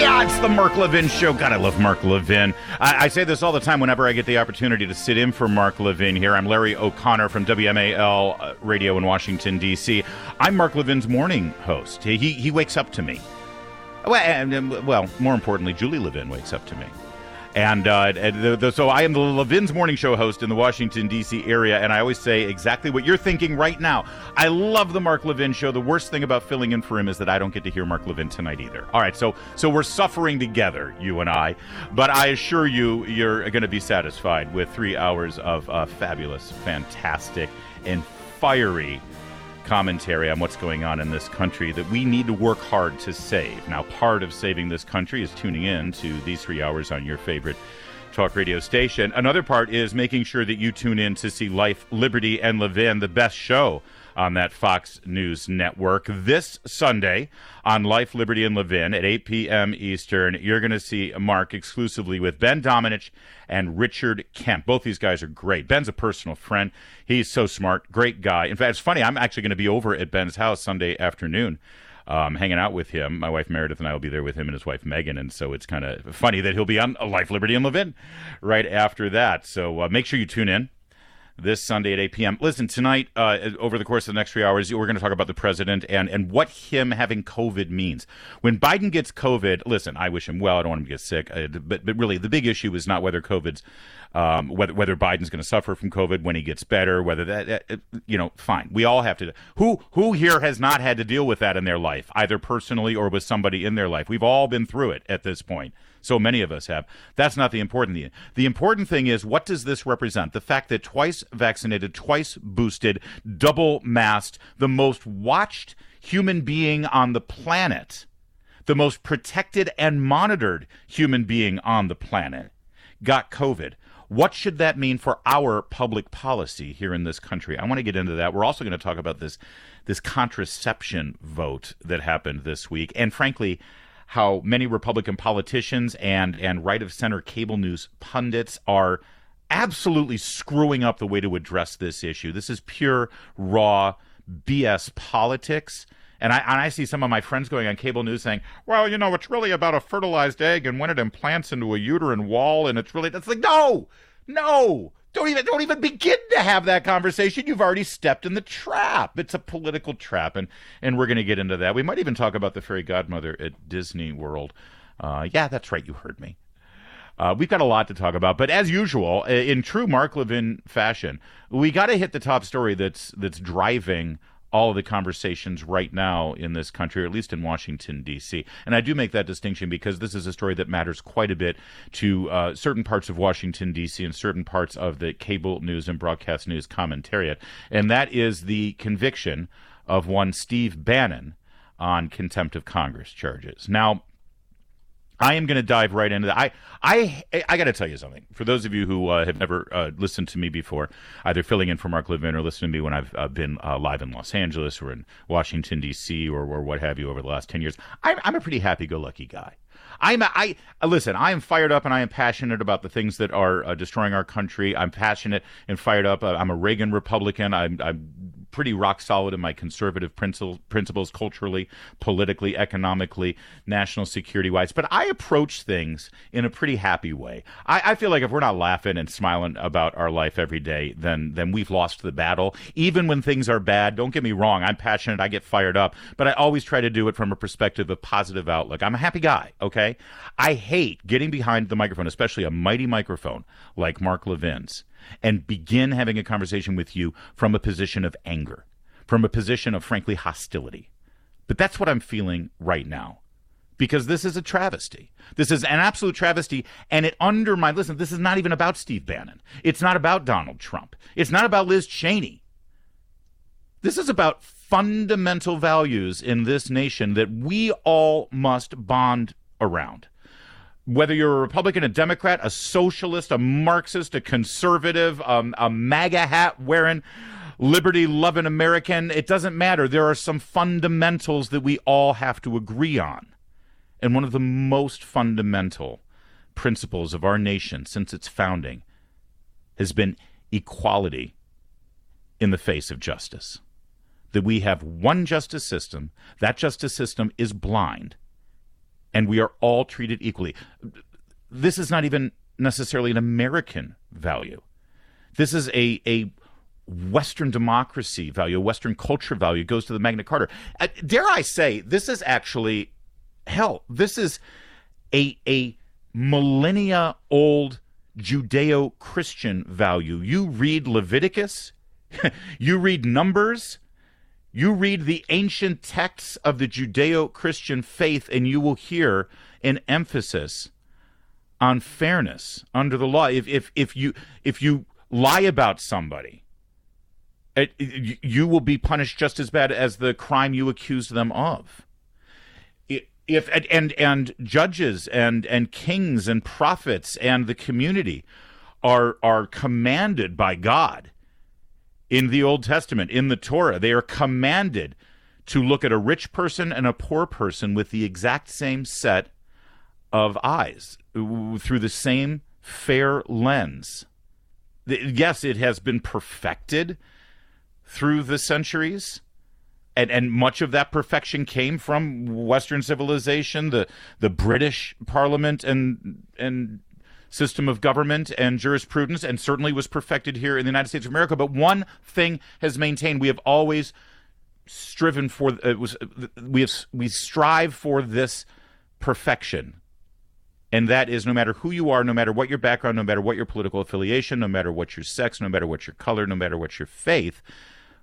Yeah, it's the Mark Levin Show. God, I love Mark Levin. I, I, say this all the time whenever I get the opportunity to sit in for Mark Levin here. I'm Larry O'Connor from WMAL uh, Radio in Washington, D.C. I'm Mark Levin's morning host. He, he wakes up to me. Well, and, well, more importantly, Julie Levin wakes up to me. And, uh, the, the, so I am the Levin's Morning Show host in the Washington, D.C. area, and I always say exactly what you're thinking right now. I love the Mark Levin Show. The worst thing about filling in for him is that I don't get to hear Mark Levin tonight either. All right, so so we're suffering together, you and I, but I assure you, you're going to be satisfied with three hours of uh, fabulous, fantastic, and fiery commentary on what's going on in this country that we need to work hard to save. Now, part of saving this country is tuning in to these three hours on your favorite talk radio station. Another part is making sure that you tune in to see Life, Liberty, and Levin, the best show on that Fox News network. This Sunday on Life, Liberty, and Levin at 8 p.m. Eastern, you're going to see Mark exclusively with Ben Domenech and Richard Kemp. Both these guys are great. Ben's a personal friend. He's so smart, great guy. In fact, it's funny, I'm actually going to be over at Ben's house Sunday afternoon. Um, hanging out with him. My wife Meredith and I will be there with him and his wife Megan, and so it's kind of funny that he'll be on Life, Liberty, and Levin right after that. So uh, make sure you tune in this Sunday at 8 p.m. Listen, tonight, uh, over the course of the next three hours, we're going to talk about the president and, and what him having COVID means. When Biden gets COVID, listen, I wish him well. I don't want him to get sick. Uh, but, but really, the big issue is not whether COVID's, um, whether, whether Biden's going to suffer from COVID when he gets better, whether that, uh, you know, fine. We all have to. Who, who here has not had to deal with that in their life, either personally or with somebody in their life? We've all been through it at this point. So many of us have. That's not the important thing. The important thing is what does this represent? The fact that twice vaccinated, twice boosted, double masked, the most watched human being on the planet, the most protected and monitored human being on the planet, got COVID. What should that mean for our public policy here in this country? I want to get into that. We're also going to talk about this this contraception vote that happened this week, and frankly, how many Republican politicians and and right of center cable news pundits are absolutely screwing up the way to address this issue. This is pure raw BS politics. And I, and I see some of my friends going on cable news saying, well, you know, it's really about a fertilized egg and when it implants into a uterine wall. And it's really, that's like, no, no, don't even don't even begin to have that conversation. You've already stepped in the trap. It's a political trap, and and we're going to get into that. We might even talk about the fairy godmother at Disney World. Uh, yeah, that's right. You heard me. Uh, we've got a lot to talk about, but as usual, in true Mark Levin fashion, we got to hit the top story that's that's driving all of the conversations right now in this country, or at least in Washington, D.C. And I do make that distinction because this is a story that matters quite a bit to uh, certain parts of Washington, D.C., and certain parts of the cable news and broadcast news commentariat. And that is the conviction of one Steve Bannon on contempt of Congress charges. Now, I am going to dive right into that. I I I got to tell you something. For those of you who uh, have never uh, listened to me before, either filling in for Mark Levin or listening to me when I've uh, been uh, live in Los Angeles or in Washington D.C. Or, or what have you over the last ten years, I'm, I'm a pretty happy-go-lucky guy. I'm I listen. I am fired up and I am passionate about the things that are uh, destroying our country. I'm passionate and fired up. Uh, I'm a Reagan Republican. I'm, I'm pretty rock solid in my conservative principles, culturally, politically, economically, national security wise. But I approach things in a pretty happy way. I, I, feel like if we're not laughing and smiling about our life every day, then then we've lost the battle. Even when things are bad, don't get me wrong. I'm passionate. I get fired up, but I always try to do it from a perspective of positive outlook. I'm a happy guy. Okay, I hate getting behind the microphone, especially a mighty microphone like Mark Levin's and begin having a conversation with you from a position of anger, from a position of, frankly, hostility. But that's what I'm feeling right now because this is a travesty. This is an absolute travesty, and it undermines. Listen, this is not even about Steve Bannon. It's not about Donald Trump. It's not about Liz Cheney. This is about fundamental values in this nation that we all must bond around. Whether you're a Republican, a Democrat, a socialist, a Marxist, a conservative, um, a MAGA hat wearing, liberty loving American, it doesn't matter. There are some fundamentals that we all have to agree on. And one of the most fundamental principles of our nation since its founding has been equality in the face of justice. That we have one justice system, that justice system is blind, and we are all treated equally. This is not even necessarily an American value. This is a, a Western democracy value, a Western culture value, goes to the Magna Carta. Uh, dare I say, this is actually hell, this is a a millennia old Judeo Christian value. You read Leviticus, you read Numbers, you read the ancient texts of the Judeo Christian faith, and you will hear an emphasis on fairness under the law. If, if, if, you, if you lie about somebody, it, you will be punished just as bad as the crime you accused them of if and and judges and and kings and prophets and the community are are commanded by God in the Old Testament in the Torah they are commanded to look at a rich person and a poor person with the exact same set of eyes through the same fair lens. Yes it has been perfected through the centuries and and much of that perfection came from Western civilization, the the British Parliament and and system of government and jurisprudence, and certainly was perfected here in the United States of America. But one thing has maintained: we have always striven for uh, it was uh, we have we strive for this perfection and that is no matter who you are, no matter what your background, no matter what your political affiliation, no matter what your sex, no matter what your color, no matter what your faith,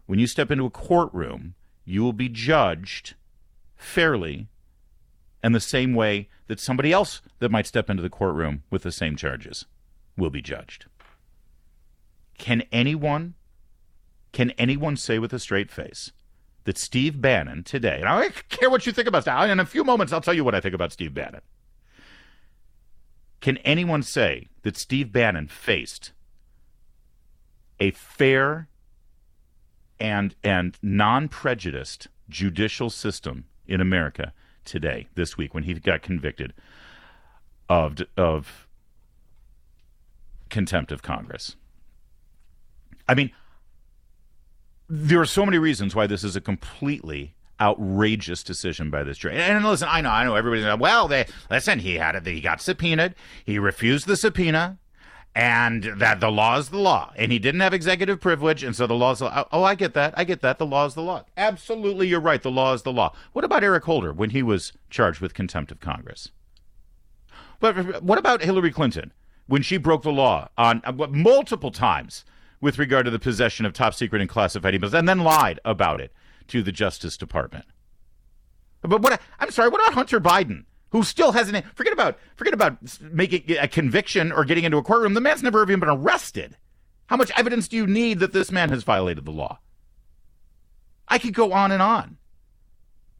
when you step into a courtroom, you will be judged fairly and the same way that somebody else that might step into the courtroom with the same charges will be judged. Can anyone can anyone say with a straight face that Steve Bannon today, and I don't care what you think about that, in a few moments I'll tell you what I think about Steve Bannon. Can anyone say that Steve Bannon faced a fair and and non-prejudiced judicial system in America today this week when he got convicted of of contempt of Congress. I mean, there are so many reasons why this is a completely outrageous decision by this jury. And listen, I know, I know everybody's like, well, they listen, he had it, he got subpoenaed, he refused the subpoena and that the law is the law, and he didn't have executive privilege, and so the law is the law. Oh, I get that. I get that. The law is the law. Absolutely, you're right. The law is the law. What about Eric Holder when he was charged with contempt of Congress? But what about Hillary Clinton when she broke the law on uh, multiple times with regard to the possession of top secret and classified emails, and then lied about it to the Justice Department? But what? I'm sorry. What about Hunter Biden? Who still hasn't forget about forget about making a conviction or getting into a courtroom. The man's never even been arrested. How much evidence do you need that this man has violated the law? I could go on and on.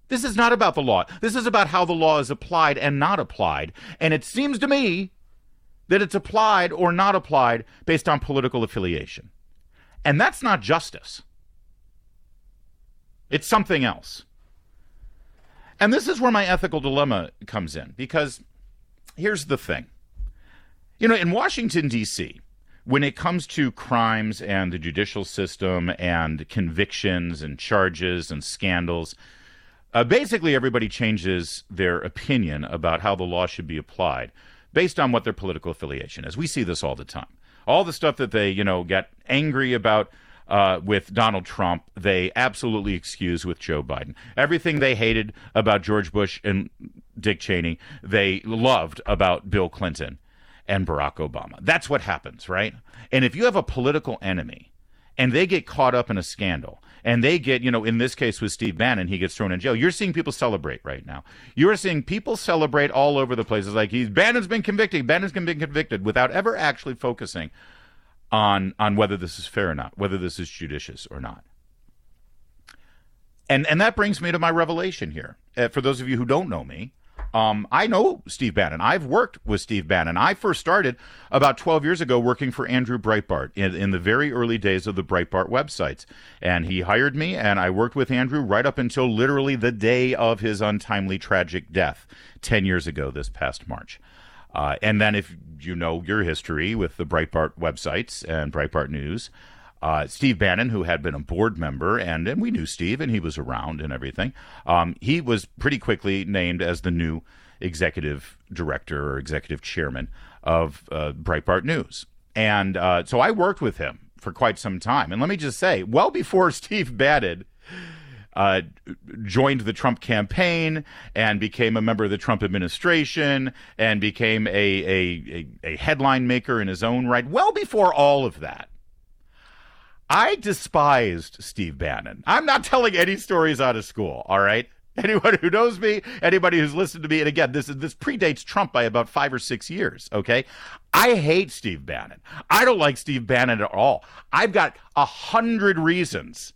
This is not about the law. This is about how the law is applied and not applied. And it seems to me that it's applied or not applied based on political affiliation. And that's not justice. It's something else. And this is where my ethical dilemma comes in because here's the thing. You know, in Washington, D.C., when it comes to crimes and the judicial system and convictions and charges and scandals, uh, basically everybody changes their opinion about how the law should be applied based on what their political affiliation is. We see this all the time. All the stuff that they, you know, get angry about uh, with Donald Trump, they absolutely excuse with Joe Biden. Everything they hated about George Bush and Dick Cheney, they loved about Bill Clinton. and Barack Obama. That's what happens, right? And if you have a political enemy and they get caught up in a scandal and they get, you know, in this case with Steve Bannon, he gets thrown in jail. You're seeing people celebrate right now. You're seeing people celebrate all over the places like he's Bannon's been convicted, Bannon's been convicted without ever actually focusing on on whether this is fair or not, whether this is judicious or not. And and that brings me to my revelation here. Uh, for those of you who don't know me, um, I know Steve Bannon. I've worked with Steve Bannon. I first started about 12 years ago working for Andrew Breitbart in, in the very early days of the Breitbart websites. And he hired me, and I worked with Andrew right up until literally the day of his untimely, tragic death 10 years ago this past March. Uh, and then, if you know your history with the Breitbart websites and Breitbart News, uh, Steve Bannon, who had been a board member, and, and we knew Steve, and he was around and everything, um, he was pretty quickly named as the new executive director or executive chairman of uh, Breitbart News. And uh, so I worked with him for quite some time. And let me just say, well before Steve Bannon uh, joined the Trump campaign and became a member of the Trump administration and became a, a, a, a headline maker in his own right, well before all of that. I despised Steve Bannon. I'm not telling any stories out of school, all right? Anyone who knows me, anybody who's listened to me, and again, this is this predates Trump by about five or six years. Okay, I hate Steve Bannon. I don't like Steve Bannon at all. I've got a hundred reasons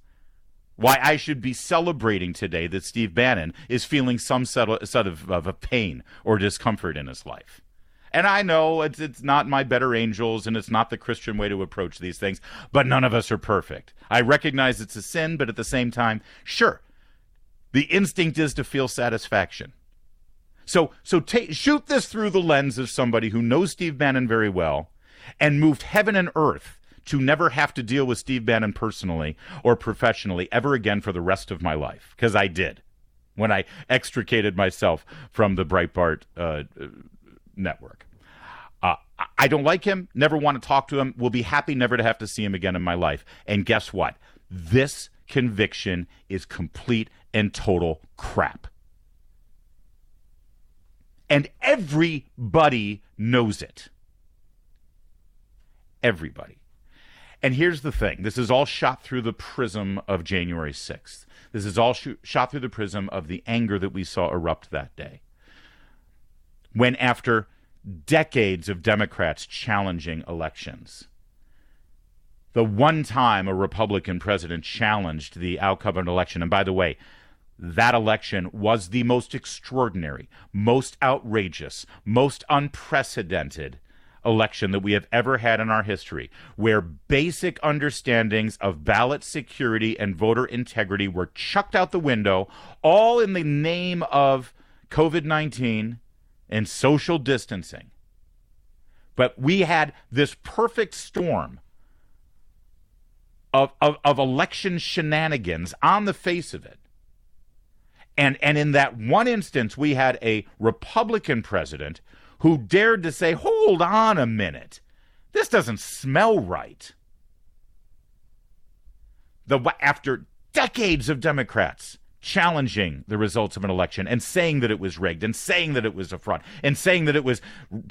why I should be celebrating today that Steve Bannon is feeling some set of, of a pain or discomfort in his life. And I know it's it's not my better angels and it's not the Christian way to approach these things, but none of us are perfect. I recognize it's a sin, but at the same time, sure, the instinct is to feel satisfaction. So so shoot this through the lens of somebody who knows Steve Bannon very well and moved heaven and earth to never have to deal with Steve Bannon personally or professionally ever again for the rest of my life because I did when I extricated myself from the Breitbart uh, network. Uh, I don't like him, never want to talk to him, will be happy never to have to see him again in my life. And guess what? This conviction is complete and total crap. And everybody knows it. Everybody. And here's the thing this is all shot through the prism of January 6th. This is all sh- shot through the prism of the anger that we saw erupt that day. When, after decades of Democrats challenging elections. The one time a Republican president challenged the outcome of an election, and by the way, that election was the most extraordinary, most outrageous, most unprecedented election that we have ever had in our history, where basic understandings of ballot security and voter integrity were chucked out the window, all in the name of COVID 19 and social distancing. But we had this perfect storm of, of, of election shenanigans on the face of it. And, and in that one instance, we had a Republican president who dared to say, hold on a minute, this doesn't smell right. The, after decades of Democrats challenging the results of an election and saying that it was rigged and saying that it was a fraud and saying that it was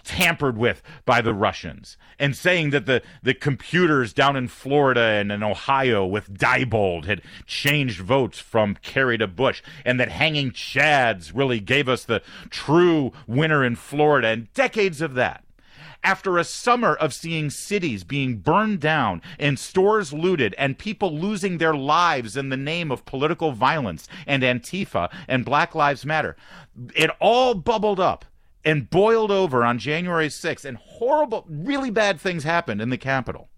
tampered with by the Russians and saying that the, the computers down in Florida and in Ohio with Diebold had changed votes from Kerry to Bush and that hanging chads really gave us the true winner in Florida and decades of that after a summer of seeing cities being burned down and stores looted and people losing their lives in the name of political violence and Antifa and Black Lives Matter. It all bubbled up and boiled over on January 6th, and horrible, really bad things happened in the Capitol.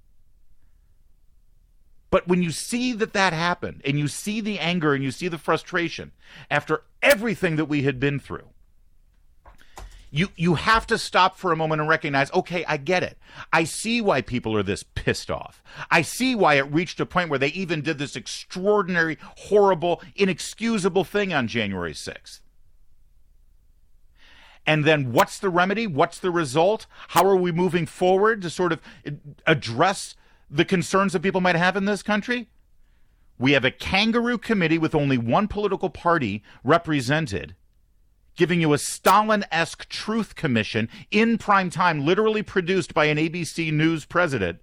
But when you see that that happened, and you see the anger and you see the frustration after everything that we had been through, you you have to stop for a moment and recognize okay i get it. I see why people are this pissed off. I see why it reached a point where they even did this extraordinary horrible inexcusable thing on january 6th and then what's the remedy? What's the result? How are we moving forward to sort of uh, address the concerns that people might have in this country? We have a kangaroo committee with only one political party represented giving you a Stalin esque truth commission in prime time, literally produced by an ABC News president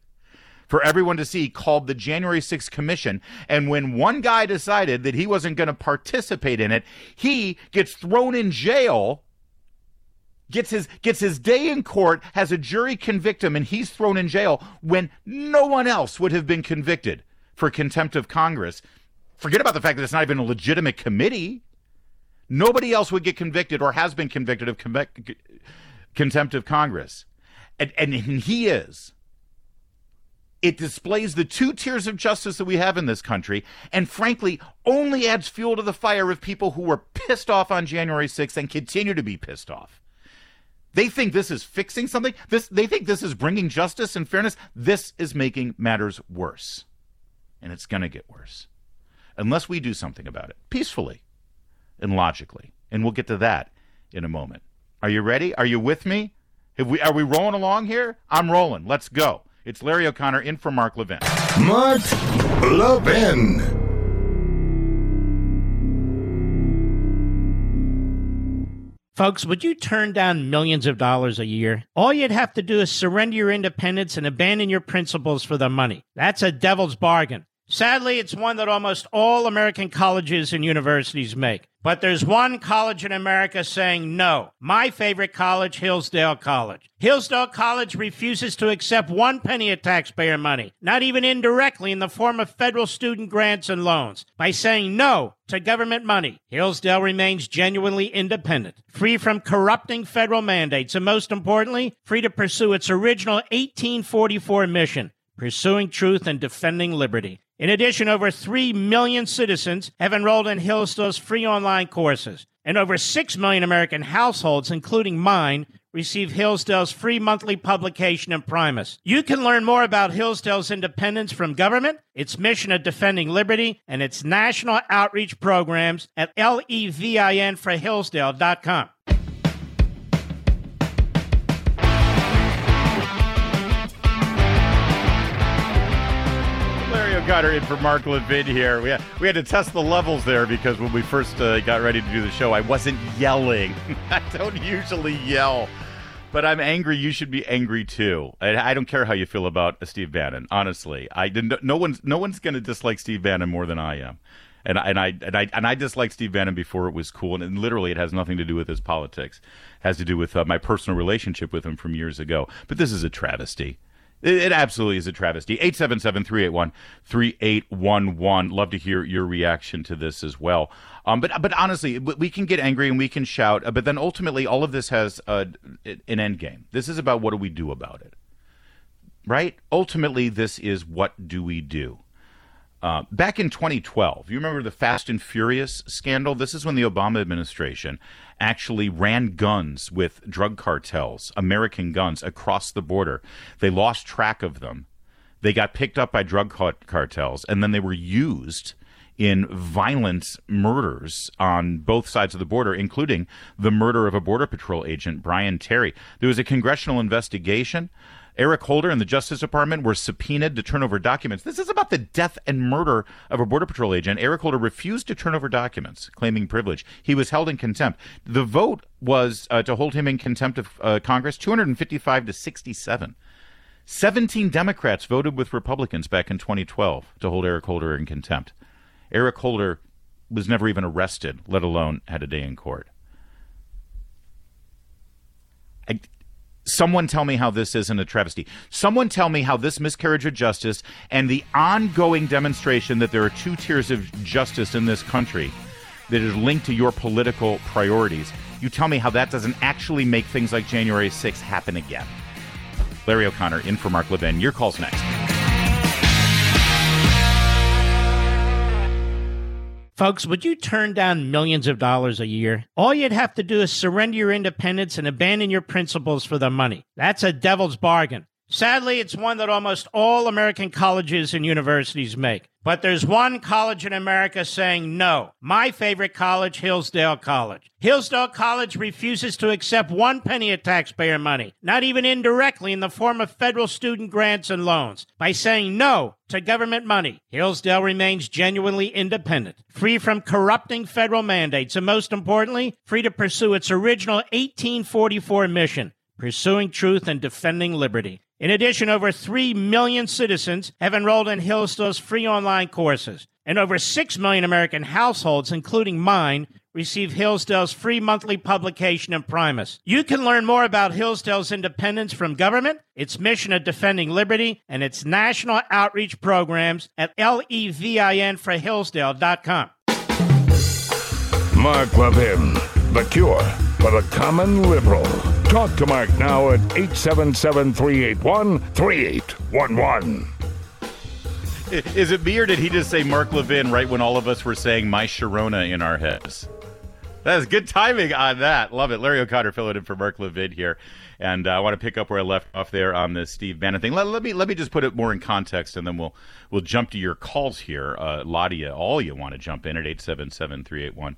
for everyone to see called the January 6th Commission. And when one guy decided that he wasn't going to participate in it, he gets thrown in jail. Gets his gets his day in court, has a jury convict him, and he's thrown in jail when no one else would have been convicted for contempt of Congress. Forget about the fact that it's not even a legitimate committee. Nobody else would get convicted or has been convicted of contempt of Congress. And, and he is. It displays the two tiers of justice that we have in this country, and frankly, only adds fuel to the fire of people who were pissed off on January 6th and continue to be pissed off. They think this is fixing something. This they think this is bringing justice and fairness. This is making matters worse. And it's going to get worse. Unless we do something about it peacefully and logically. And we'll get to that in a moment. Are you ready? Are you with me? Have we, are we rolling along here? I'm rolling. Let's go. It's Larry O'Connor in for Mark Levin. Mark Levin. Folks, would you turn down millions of dollars a year? All you'd have to do is surrender your independence and abandon your principles for the money. That's a devil's bargain. Sadly, it's one that almost all American colleges and universities make. But there's one college in America saying no. My favorite college, Hillsdale College. Hillsdale College refuses to accept one penny of taxpayer money, not even indirectly in the form of federal student grants and loans. By saying no to government money, Hillsdale remains genuinely independent, free from corrupting federal mandates, and most importantly, free to pursue its original 1844 mission pursuing truth and defending liberty. In addition, over 3 million citizens have enrolled in Hillsdale's free online courses, and over 6 million American households, including mine, receive Hillsdale's free monthly publication Imprimis. You can learn more about Hillsdale's independence from government, its mission of defending liberty, and its national outreach programs at levinforhillsdale.com. got her in for Mark Levin here. We had, we had to test the levels there because when we first uh, got ready to do the show, I wasn't yelling. I don't usually yell, but I'm angry. You should be angry too. I, I don't care how you feel about Steve Bannon. Honestly, I. No one's no one's going to dislike Steve Bannon more than I am. And, and I and I and I disliked Steve Bannon before it was cool, and, and literally it has nothing to do with his politics. It has to do with uh, my personal relationship with him from years ago. But this is a travesty. It, absolutely is a travesty. 877 381 3811. Love to hear your reaction to this as well. Um, but but honestly, we can get angry and we can shout, but then ultimately, all of this has an end game. This is about what do we do about it, right? Ultimately, this is what do we do. Uh, back in 2012, you remember the Fast and Furious scandal? This is when the Obama administration actually ran guns with drug cartels, American guns, across the border. They lost track of them. They got picked up by drug cartels, and then they were used in violent murders on both sides of the border, including the murder of a Border Patrol agent, Brian Terry. There was a congressional investigation. Eric Holder and the Justice Department were subpoenaed to turn over documents. This is about the death and murder of a Border Patrol agent. Eric Holder refused to turn over documents, claiming privilege. He was held in contempt. The vote was uh, to hold him in contempt of uh, Congress 255 to 67. 17 Democrats voted with Republicans back in 2012 to hold Eric Holder in contempt. Eric Holder was never even arrested, let alone had a day in court. I, Someone tell me how this isn't a travesty. Someone tell me how this miscarriage of justice and the ongoing demonstration that there are two tiers of justice in this country that is linked to your political priorities. You tell me how that doesn't actually make things like January 6th happen again. Larry O'Connor in for Mark Levin. Your call's next. Folks, would you turn down millions of dollars a year? All you'd have to do is surrender your independence and abandon your principles for the money. That's a devil's bargain. Sadly, it's one that almost all American colleges and universities make. But there's one college in America saying no. My favorite college, Hillsdale College. Hillsdale College refuses to accept one penny of taxpayer money, not even indirectly in the form of federal student grants and loans. By saying no to government money, Hillsdale remains genuinely independent, free from corrupting federal mandates, and most importantly, free to pursue its original 1844 mission pursuing truth and defending liberty. In addition, over 3 million citizens have enrolled in Hillsdale's free online courses, and over 6 million American households, including mine, receive Hillsdale's free monthly publication Imprimis. You can learn more about Hillsdale's independence from government, its mission of defending liberty, and its national outreach programs at levinforhillsdale.com. Mark Levin, the cure for the common liberal. Talk to Mark now at 877 381 3811. Is it me or did he just say Mark Levin right when all of us were saying my Sharona in our heads? That is good timing on that. Love it. Larry O'Connor filling in for Mark Levin here. And uh, I want to pick up where I left off there on the Steve Bannon thing. Let, let, me let me just put it more in context, and then we'll we'll jump to your calls here. Uh, Ladia, all you want to jump in at 877 381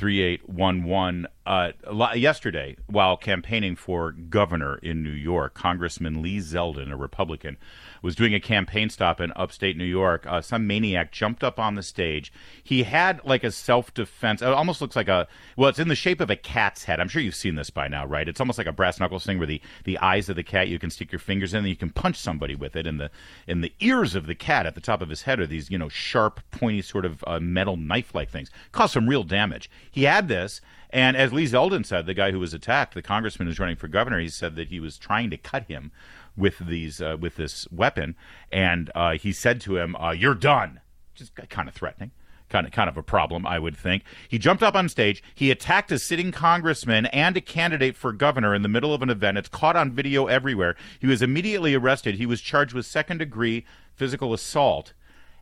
3811. Uh, yesterday, while campaigning for governor in New York, Congressman Lee Zeldin, a Republican, was doing a campaign stop in upstate New York. Uh, some maniac jumped up on the stage. He had like a self defense. It almost looks like a well, it's in the shape of a cat's head. I'm sure you've seen this by now, right? It's almost like a brass knuckles thing where the, the eyes of the cat you can stick your fingers in, and you can punch somebody with it. And the in the ears of the cat at the top of his head are these you know sharp, pointy sort of uh, metal knife like things. Cause some real damage. He had this. And as Lee Zeldin said, the guy who was attacked, the congressman who's running for governor, he said that he was trying to cut him with these uh, with this weapon, and uh, he said to him, uh, "You're done," is kind of threatening. Kind of, kind of a problem, I would think. He jumped up on stage. He attacked a sitting congressman and a candidate for governor in the middle of an event. It's caught on video everywhere. He was immediately arrested. He was charged with second degree physical assault,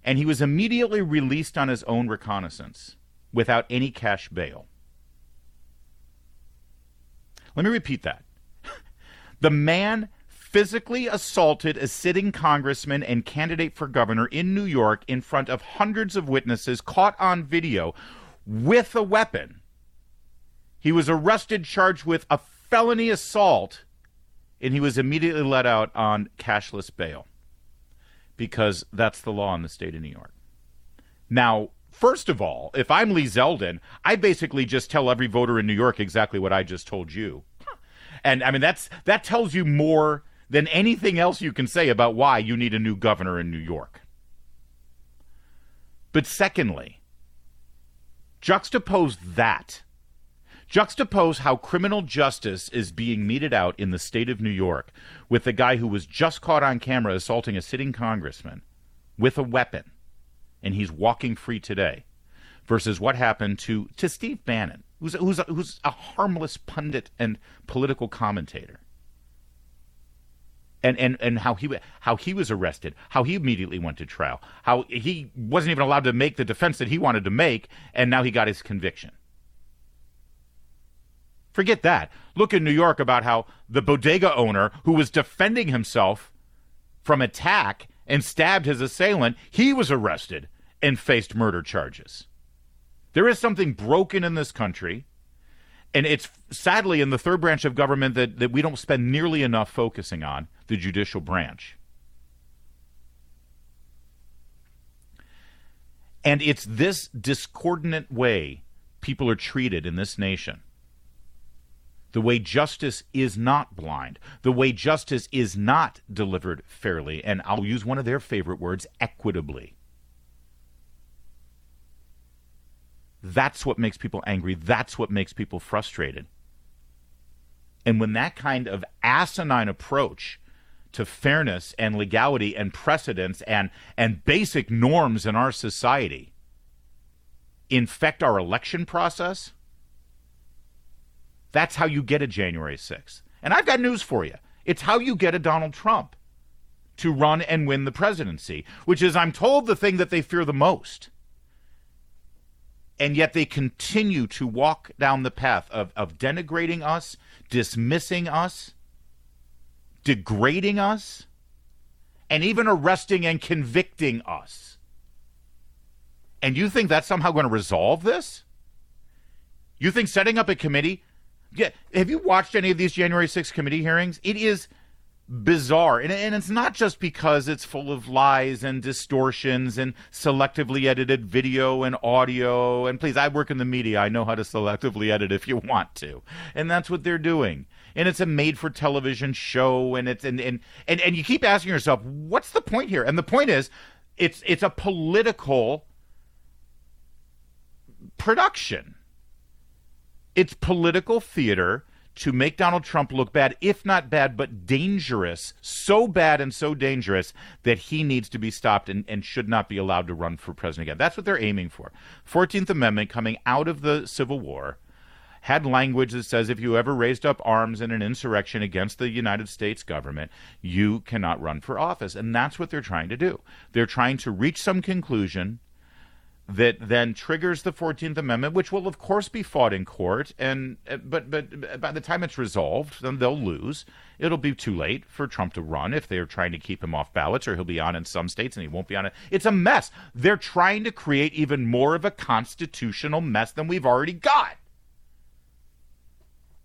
and he was immediately released on his own reconnaissance without any cash bail. Let me repeat that. the man physically assaulted a sitting congressman and candidate for governor in New York in front of hundreds of witnesses caught on video with a weapon. He was arrested, charged with a felony assault, and he was immediately let out on cashless bail because that's the law in the state of New York. Now, first of all, if I'm Lee Zeldin, I basically just tell every voter in New York exactly what I just told you. And I mean that's that tells you more than anything else you can say about why you need a new governor in New York. But secondly, juxtapose that. Juxtapose how criminal justice is being meted out in the state of New York with the guy who was just caught on camera assaulting a sitting congressman with a weapon, and he's walking free today, versus what happened to, to Steve Bannon, who's, who's, who's a harmless pundit and political commentator and, and, and how he how he was arrested, how he immediately went to trial, how he wasn't even allowed to make the defense that he wanted to make, and now he got his conviction. Forget that. Look in New York about how the bodega owner who was defending himself from attack and stabbed his assailant, he was arrested and faced murder charges. There is something broken in this country and it's sadly in the third branch of government that, that we don't spend nearly enough focusing on the judicial branch. And it's this discordant way people are treated in this nation. The way justice is not blind, the way justice is not delivered fairly, and I'll use one of their favorite words equitably. That's what makes people angry. That's what makes people frustrated. And when that kind of asinine approach to fairness and legality and precedence and, and basic norms in our society infect our election process, that's how you get a January 6th. And I've got news for you. It's how you get a Donald Trump to run and win the presidency, which is, I'm told, the thing that they fear the most and yet they continue to walk down the path of, of denigrating us, dismissing us, degrading us, and even arresting and convicting us. And you think that's somehow going to resolve this? You think setting up a committee? Yeah, have you watched any of these January 6th committee hearings? It is bizarre. And, and it's not just because it's full of lies and distortions and selectively edited video and audio. And please, I work in the media. I know how to selectively edit if you want to. And that's what they're doing. And it's a made for television show. And it's, and, and, and, and you keep asking yourself, what's the point here? And the point is, it's, it's a political production. It's political theater to make Donald Trump look bad, if not bad, but dangerous, so bad and so dangerous that he needs to be stopped and, and should not be allowed to run for president again. That's what they're aiming for. 14th Amendment coming out of the Civil War had language that says if you ever raised up arms in an insurrection against the United States government, you cannot run for office. And that's what they're trying to do. They're trying to reach some conclusion that then triggers the 14th amendment which will of course be fought in court. And uh, but but by the time it's resolved then they'll lose. It'll be too late for Trump to run if they're trying to keep him off ballots or he'll be on in some states and he won't be on it. It's a mess. They're trying to create even more of a constitutional mess than we've already got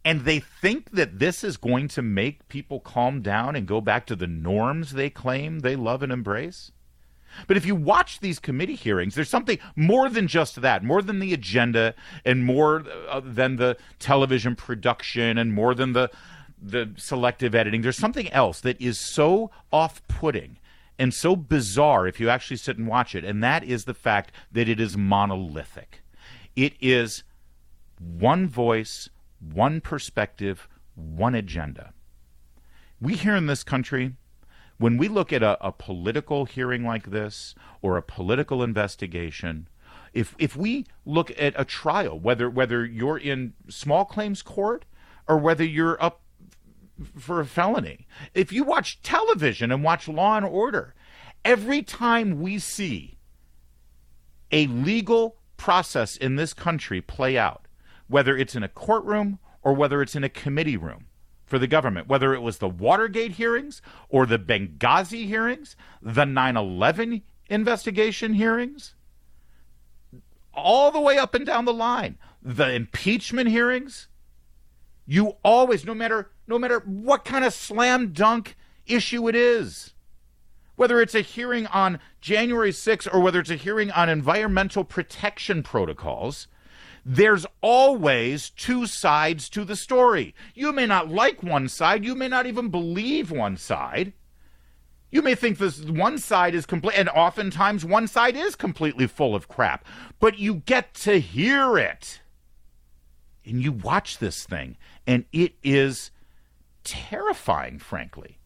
and they think that this is going to make people calm down and go back to the norms they claim they love and embrace but if you watch these committee hearings, there's something more than just that, more than the agenda and more uh, than the television production and more than the the selective editing. There's something else that is so off-putting and so bizarre if you actually sit and watch it, and that is the fact that it is monolithic. It is one voice, one perspective, one agenda. We here in this country when we look at a, a political hearing like this or a political investigation, if if we look at a trial, whether whether you're in small claims court or whether you're up for a felony, if you watch television and watch Law and Order, every time we see a legal process in this country play out, whether it's in a courtroom or whether it's in a committee room, for the government, whether it was the Watergate hearings or the Benghazi hearings, the 9 11 investigation hearings, all the way up and down the line, the impeachment hearings. You always, no matter no matter what kind of slam dunk issue it is, whether it's a hearing on January 6th or whether it's a hearing on environmental protection protocols, there's always two sides to the story. You may not like one side, you may not even believe one side. You may think this one side is complete, and oftentimes one side is completely full of crap, but you get to hear it. And you watch this thing, and it is terrifying, frankly.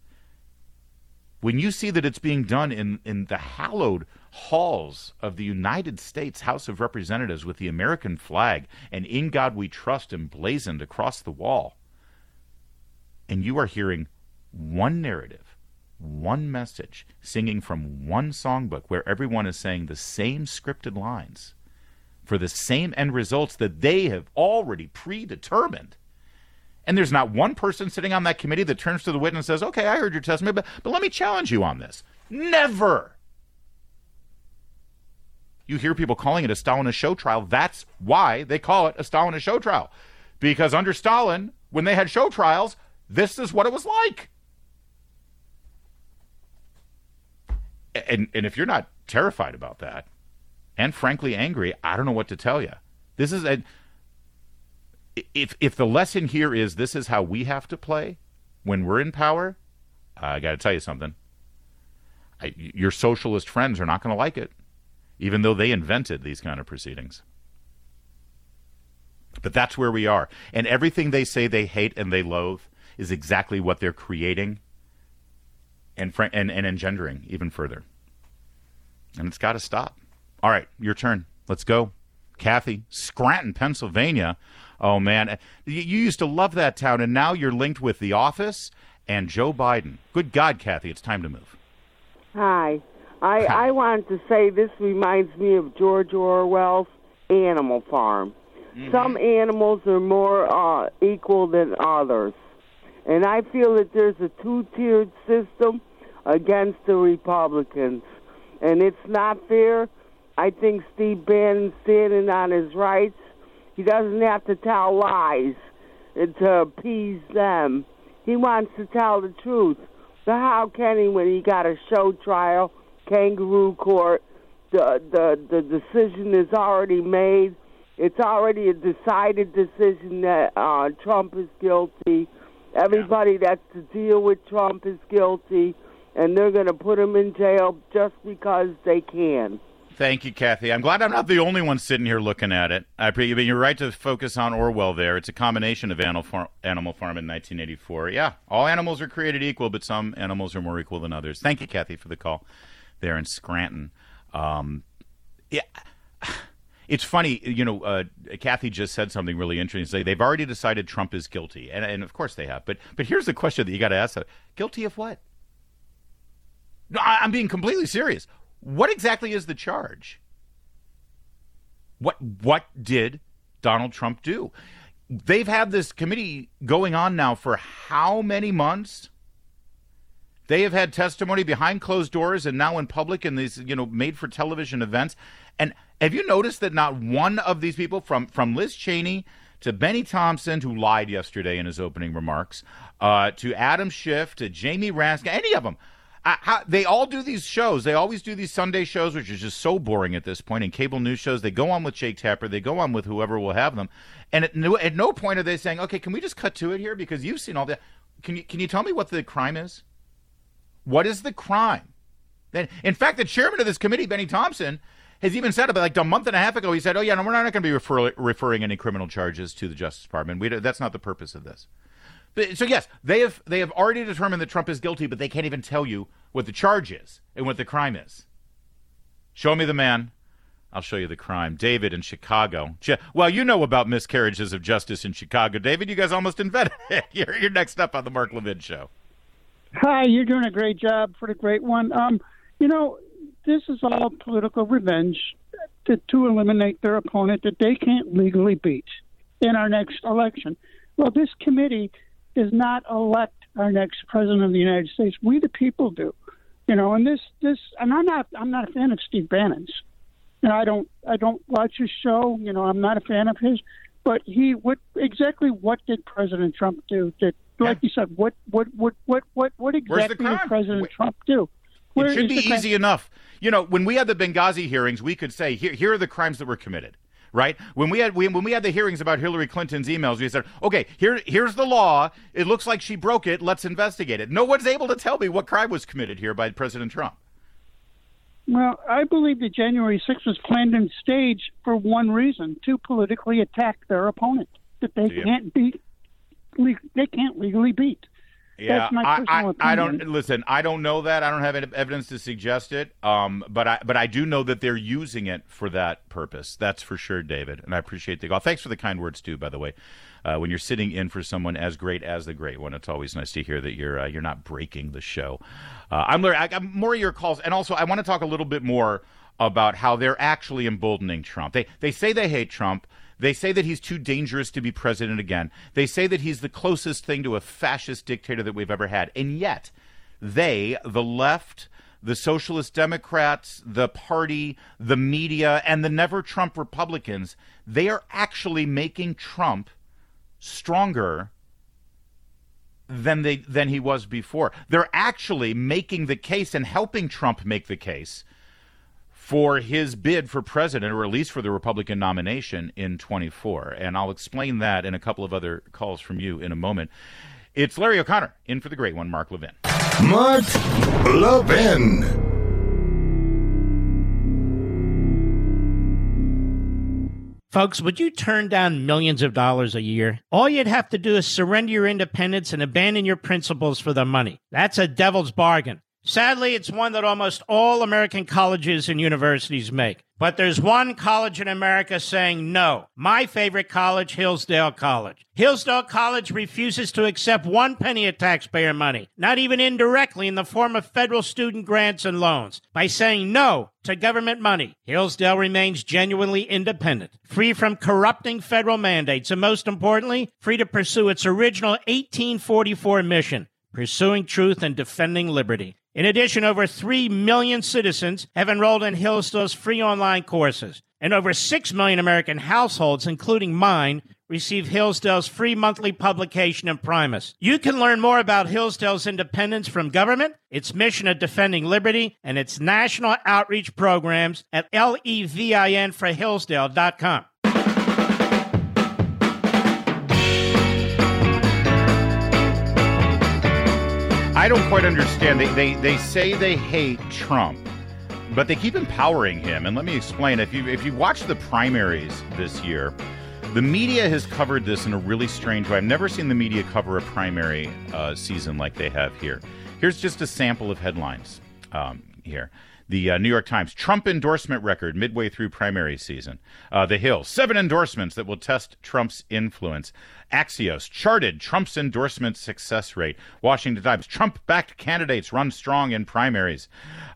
When you see that it's being done in, in the hallowed halls of the United States House of Representatives with the American flag and In God We Trust emblazoned across the wall. And you are hearing one narrative, one message, singing from one songbook where everyone is saying the same scripted lines for the same end results that they have already predetermined. And there's not one person sitting on that committee that turns to the witness and says, Okay, I heard your testimony, but, but let me challenge you on this. Never. You hear people calling it a Stalinist show trial. That's why they call it a Stalinist show trial. Because under Stalin, when they had show trials, this is what it was like. And, and if you're not terrified about that, and frankly angry, I don't know what to tell you. This is a if if the lesson here is this is how we have to play when we're in power, I got to tell you something. I, your socialist friends are not going to like it even though they invented these kind of proceedings. But that's where we are. And everything they say they hate and they loathe is exactly what they're creating and, fr- and, and engendering even further. And it's got to stop. All right, your turn. Let's go. Kathy, Scranton, Pennsylvania. Oh, man. Uh, you used to love that town, and now you're linked with The Office and Joe Biden. Good God, Kathy, it's time to move. Hi. I I wanted to say this reminds me of George Orwell's Animal Farm. Mm-hmm. Some animals are more uh, equal than others, And I feel that there's a two tiered system against the Republicans. And it's not fair. I think Steve Bannon's standing on his rights. He doesn't have to tell lies to appease them. He wants to tell the truth. So how can he when he got a show trial, kangaroo court? The the the decision is already made. It's already a decided decision that uh, Trump is guilty. Everybody that's to deal with Trump is guilty, and they're going to put him in jail just because they can. Thank you, Kathy. I'm glad I'm not the only one sitting here looking at it. I pre- you're right to focus on Orwell there. It's a combination of Animal Farm, Animal Farm in 1984. Yeah, all animals are created equal, but some animals are more equal than others. Thank you, Kathy, for the call there in Scranton. Um, yeah. It's funny, you know. Uh, Kathy just said something really interesting. They've already decided Trump is guilty, and, and of course they have. But but here's the question that you got to ask: Guilty of what? No, I, I'm being completely serious. What exactly is the charge? What what did Donald Trump do? They've had this committee going on now for how many months? They have had testimony behind closed doors and now in public in these, you know, made for television events. And have you noticed that not one of these people, from from Liz Cheney to Bennie Thompson, who lied yesterday in his opening remarks, uh, to Adam Schiff, to Jamie Raskin, any of them, how, they all do these shows. They always do these Sunday shows, which is just so boring at this point. In cable news shows, they go on with Jake Tapper. They go on with whoever will have them. And at no, at no point are they saying, "Okay, can we just cut to it here?" Because you've seen all that. Can you can you tell me what the crime is? What is the crime? In fact, the chairman of this committee, Bennie Thompson, has even said about like a month and a half ago. He said, "Oh yeah, no, we're not going to be refer- referring any criminal charges to the Justice Department. We, that's not the purpose of this." So yes, they have they have already determined that Trump is guilty, but they can't even tell you what the charge is and what the crime is. Show me the man. I'll show you the crime. David in Chicago. Well, you know about miscarriages of justice in Chicago. David, you guys almost invented it. You're, you're next up on the Mark Levin show. Hi, you're doing a great job for the great one. Um, you know, this is all political revenge to, to eliminate their opponent that they can't legally beat in our next election. Well, this committee does not elect our next president of the United States. We the people do. You know, and this this and I'm not I'm not a fan of Steve Bannon's. You know, I don't I don't watch his show. You know, I'm not a fan of his. But he what exactly what did President Trump do? That like you said, what what what what what what exactly did President Wait. Trump do? Where it should be easy enough. You know, when we had the Benghazi hearings, we could say here here are the crimes that were committed right? When we had we, when we had the hearings about Hillary Clinton's emails, we said, okay, here here's the law. It looks like she broke it. Let's investigate it. No one's able to tell me what crime was committed here by President Trump. Well, I believe that January 6th was planned and staged for one reason: to politically attack their opponent that they can't beat. They can't legally beat. Yeah, I, I, I, don't listen. I don't know that. I don't have any evidence to suggest it. Um, but I but I do know that they're using it for that purpose. That's for sure, David. And I appreciate the call. Thanks for the kind words too. By the way, uh, when you're sitting in for someone as great as the great one, it's always nice to hear that you're uh, you're not breaking the show. Uh, I'm Larry. I, I'm more of your calls, and also I want to talk a little bit more about how they're actually emboldening Trump. They they say they hate Trump. They say that he's too dangerous to be president again. They say that he's the closest thing to a fascist dictator that we've ever had. And yet, they, the left, the Socialist Democrats, the party, the media, and the never Trump Republicans, they are actually making Trump stronger than they than he was before. They're actually making the case and helping Trump make the case for his bid for president, or at least for the Republican nomination in 24. And I'll explain that in a couple of other calls from you in a moment. It's Larry O'Connor in for the great one, Mark Levin. Mark Levin. Folks, would you turn down millions of dollars a year? All you'd have to do is surrender your independence and abandon your principles for the money. That's a devil's bargain. Sadly, it's one that almost all American colleges and universities make. But there's one college in America saying no. My favorite college, Hillsdale College. Hillsdale College refuses to accept one penny of taxpayer money, not even indirectly in the form of federal student grants and loans. By saying no to government money, Hillsdale remains genuinely independent, free from corrupting federal mandates, and most importantly, free to pursue its original 1844 mission pursuing truth and defending liberty. In addition, over 3 million citizens have enrolled in Hillsdale's free online courses, and over 6 million American households, including mine, receive Hillsdale's free monthly publication Imprimis. You can learn more about Hillsdale's independence from government, its mission of defending liberty, and its national outreach programs at levinforhillsdale.com. I don't quite understand. They, they they say they hate Trump, but they keep empowering him. And let me explain. If you if you watch the primaries this year, the media has covered this in a really strange way. I've never seen the media cover a primary uh, season like they have here. Here's just a sample of headlines um, here. The uh, New York Times Trump endorsement record midway through primary season. Uh, the Hill seven endorsements that will test Trump's influence. Axios charted Trump's endorsement success rate. Washington Times Trump backed candidates run strong in primaries.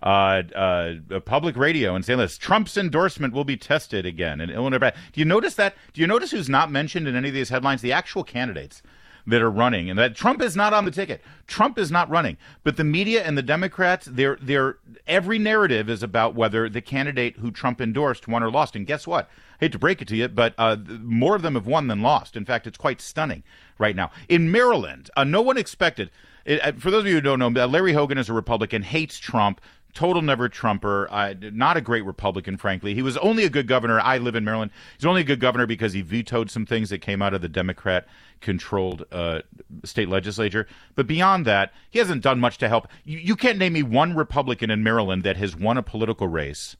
Uh, uh, public radio in St. Louis Trump's endorsement will be tested again in Illinois. Do you notice that? Do you notice who's not mentioned in any of these headlines? The actual candidates that are running, and that Trump is not on the ticket. Trump is not running, but the media and the Democrats, they're they're every narrative is about whether the candidate who Trump endorsed won or lost. And guess what? I hate to break it to you, but uh, more of them have won than lost. In fact, it's quite stunning right now in Maryland. Uh, no one expected. It, uh, for those of you who don't know, Larry Hogan is a Republican, hates Trump total never Trumper, uh, not a great Republican, frankly. He was only a good governor. I live in Maryland. He's only a good governor because he vetoed some things that came out of the Democrat controlled uh, state legislature. But beyond that, he hasn't done much to help. You, you can't name me one Republican in Maryland that has won a political race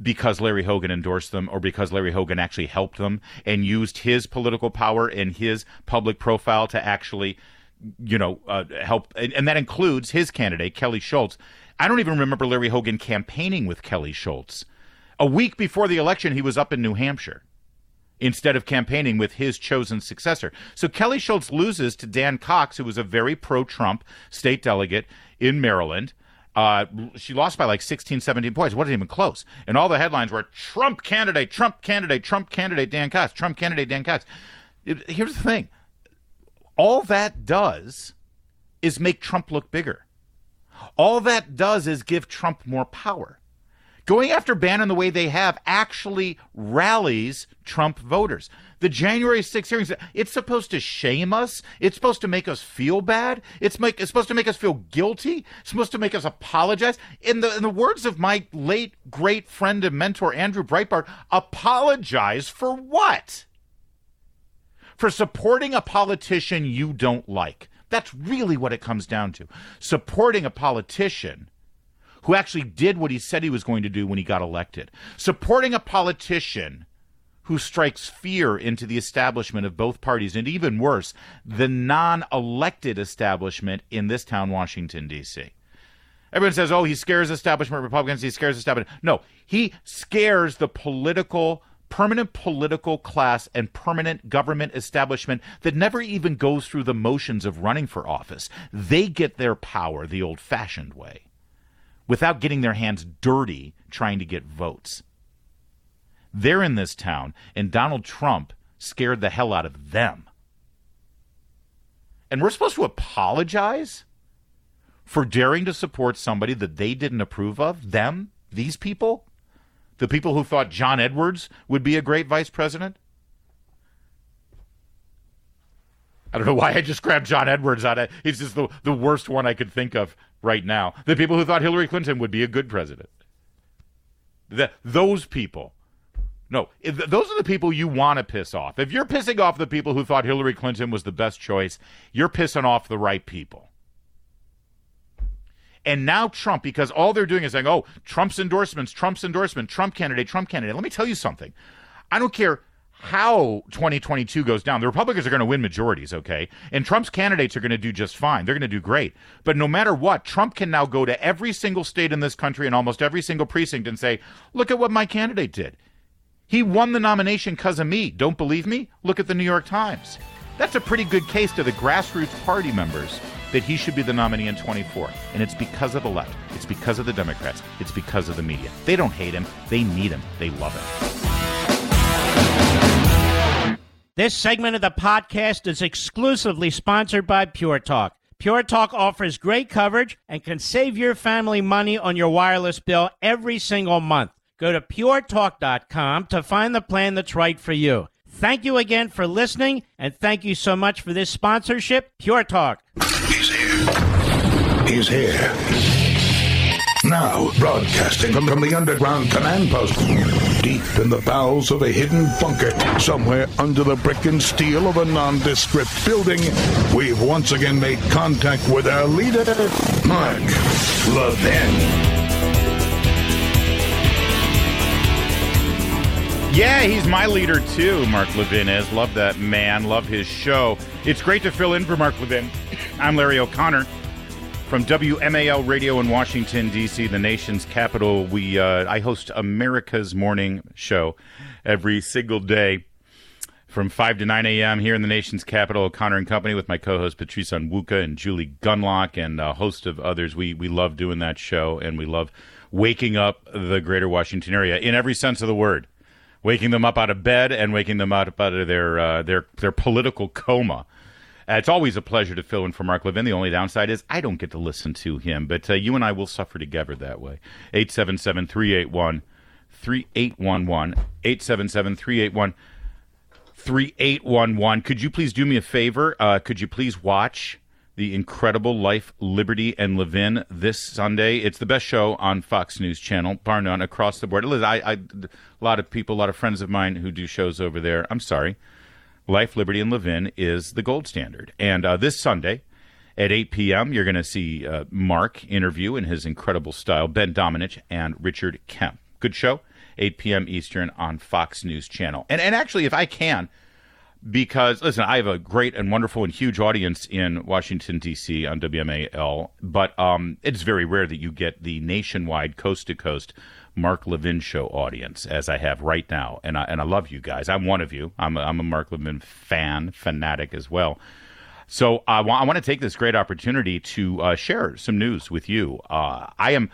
because Larry Hogan endorsed them or because Larry Hogan actually helped them and used his political power and his public profile to actually you know, uh, help, and, and, that includes his candidate, Kelly Schulz. I don't even remember Larry Hogan campaigning with Kelly Schulz. A week before the election, he was up in New Hampshire instead of campaigning with his chosen successor. So Kelly Schulz loses to Dan Cox, who was a very pro Trump state delegate in Maryland. Uh, she lost by like 16, 17 points. It wasn't even close. And all the headlines were Trump candidate, Trump candidate, Trump candidate, Dan Cox, Trump candidate, Dan Cox. It, here's the thing all that does is make Trump look bigger. All that does is give Trump more power. Going after Bannon the way they have actually rallies Trump voters. The January 6th hearings, it's supposed to shame us. It's supposed to make us feel bad. It's, make, it's supposed to make us feel guilty. It's supposed to make us apologize. In the, in the words of my late great friend and mentor, Andrew Breitbart, apologize for what? For supporting a politician you don't like. That's really what it comes down to. Supporting a politician who actually did what he said he was going to do when he got elected. Supporting a politician who strikes fear into the establishment of both parties, and even worse, the non elected establishment in this town, Washington, D.C. Everyone says, oh, he scares establishment Republicans, he scares establishment. No, he scares the political permanent political class and permanent government establishment that never even goes through the motions of running for office. They get their power the old fashioned way without getting their hands dirty trying to get votes. They're in this town, and Donald Trump scared the hell out of them. And we're supposed to apologize for daring to support somebody that they didn't approve of? Them? These people? The people who thought John Edwards would be a great vice president? I don't know why I just grabbed John Edwards out of he's just the, the worst one I could think of right now. The people who thought Hillary Clinton would be a good president. The, those people. No, if, those are the people you want to piss off. If you're pissing off the people who thought Hillary Clinton was the best choice, you're pissing off the right people. And now Trump, because all they're doing is saying, oh, Trump's endorsements, Trump's endorsement, Trump candidate, Trump candidate. Let me tell you something. I don't care how 2022 goes down. The Republicans are going to win majorities, okay? And Trump's candidates are going to do just fine. They're going to do great. But no matter what, Trump can now go to every single state in this country and almost every single precinct and say, look at what my candidate did. He won the nomination because of me. Don't believe me? Look at the New York Times. That's a pretty good case to the grassroots party members that he should be the nominee in 24. And it's because of the left. It's because of the Democrats. It's because of the media. They don't hate him. They need him. They love him. This segment of the podcast is exclusively sponsored by Pure Talk. Pure Talk offers great coverage and can save your family money on your wireless bill every single month. Go to puretalk.com to find the plan that's right for you. Thank you again for listening, and thank you so much for this sponsorship, Pure Talk. He's here. Now, broadcasting from the underground command post, deep in the bowels of a hidden bunker, somewhere under the brick and steel of a nondescript building, we've once again made contact with our leader, Mark Levin. Yeah, he's my leader too, Mark Levin is. Love that man. Love his show. It's great to fill in for Mark Levin. I'm Larry O'Connor from WMAL Radio in Washington D.C., the nation's capital. We uh, I host America's Morning Show every single day from 5 to 9 a.m. here in the nation's capital, O'Connor and Company, with my co-host Patrice Onwuka and Julie Gunlock and a host of others. We we love doing that show, and we love waking up the greater Washington area in every sense of the word waking them up out of bed and waking them up out of their uh, their their political coma. Uh, it's always a pleasure to fill in for Mark Levin. The only downside is I don't get to listen to him, but uh, you and I will suffer together that way. 877 381 3811. 877 381 3811. Could you please do me a favor? Uh, could you please watch the incredible Life, Liberty, and Levin this Sunday. It's the best show on Fox News Channel, bar none, across the board. I, I, a lot of people, a lot of friends of mine who do shows over there. I'm sorry. Life, Liberty, and Levin is the gold standard. And uh, this Sunday at 8 p.m., you're going to see uh, Mark interview in his incredible style Ben Domenech and Richard Kemp. Good show, 8 p.m. Eastern on Fox News Channel. And, and actually, if I can, because listen, I have a great and wonderful and huge audience in Washington D.C. on WMAL, but um, it's very rare that you get the nationwide, coast to coast Mark Levin show audience as I have right now, and I and I love you guys. I'm one of you. I'm a, I'm a Mark Levin fan, fanatic as well. So I want I want to take this great opportunity to uh, share some news with you. Uh, I am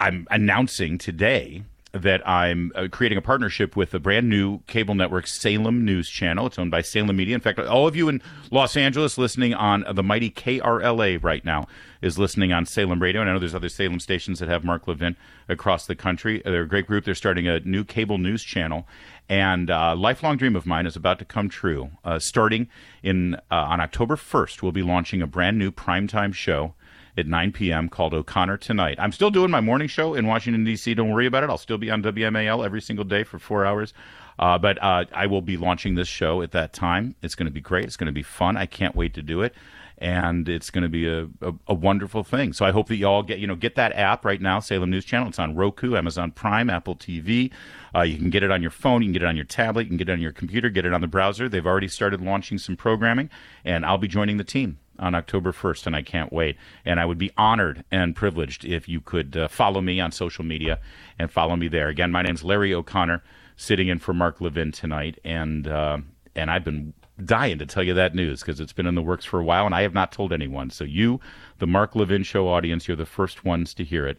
I'm announcing today that I'm uh, creating a partnership with a brand new cable network, Salem News Channel. It's owned by Salem Media. In fact, all of you in Los Angeles listening on the mighty KRLA right now is listening on Salem Radio. And I know there's other Salem stations that have Mark Levin across the country. They're a great group. They're starting a new cable news channel. And uh, lifelong dream of mine is about to come true. Uh, starting in uh, on October 1st, we'll be launching a brand new primetime show at 9 p.m. called O'Connor Tonight. I'm still doing my morning show in Washington, D.C. Don't worry about it. I'll still be on WMAL every single day for four hours. Uh, but uh, I will be launching this show at that time. It's going to be great. It's going to be fun. I can't wait to do it. And it's going to be a, a, a wonderful thing. So I hope that you all get you know get that app right now, Salem News Channel. It's on Roku, Amazon Prime, Apple TV. Uh, you can get it on your phone, you can get it on your tablet, you can get it on your computer, get it on the browser. They've already started launching some programming, and I'll be joining the team on October 1st, and I can't wait. And I would be honored and privileged if you could uh, follow me on social media and follow me there. Again, my name's Larry O'Connor, sitting in for Mark Levin tonight, and uh, and I've been dying to tell you that news because it's been in the works for a while, and I have not told anyone. So you, the Mark Levin Show audience, you're the first ones to hear it,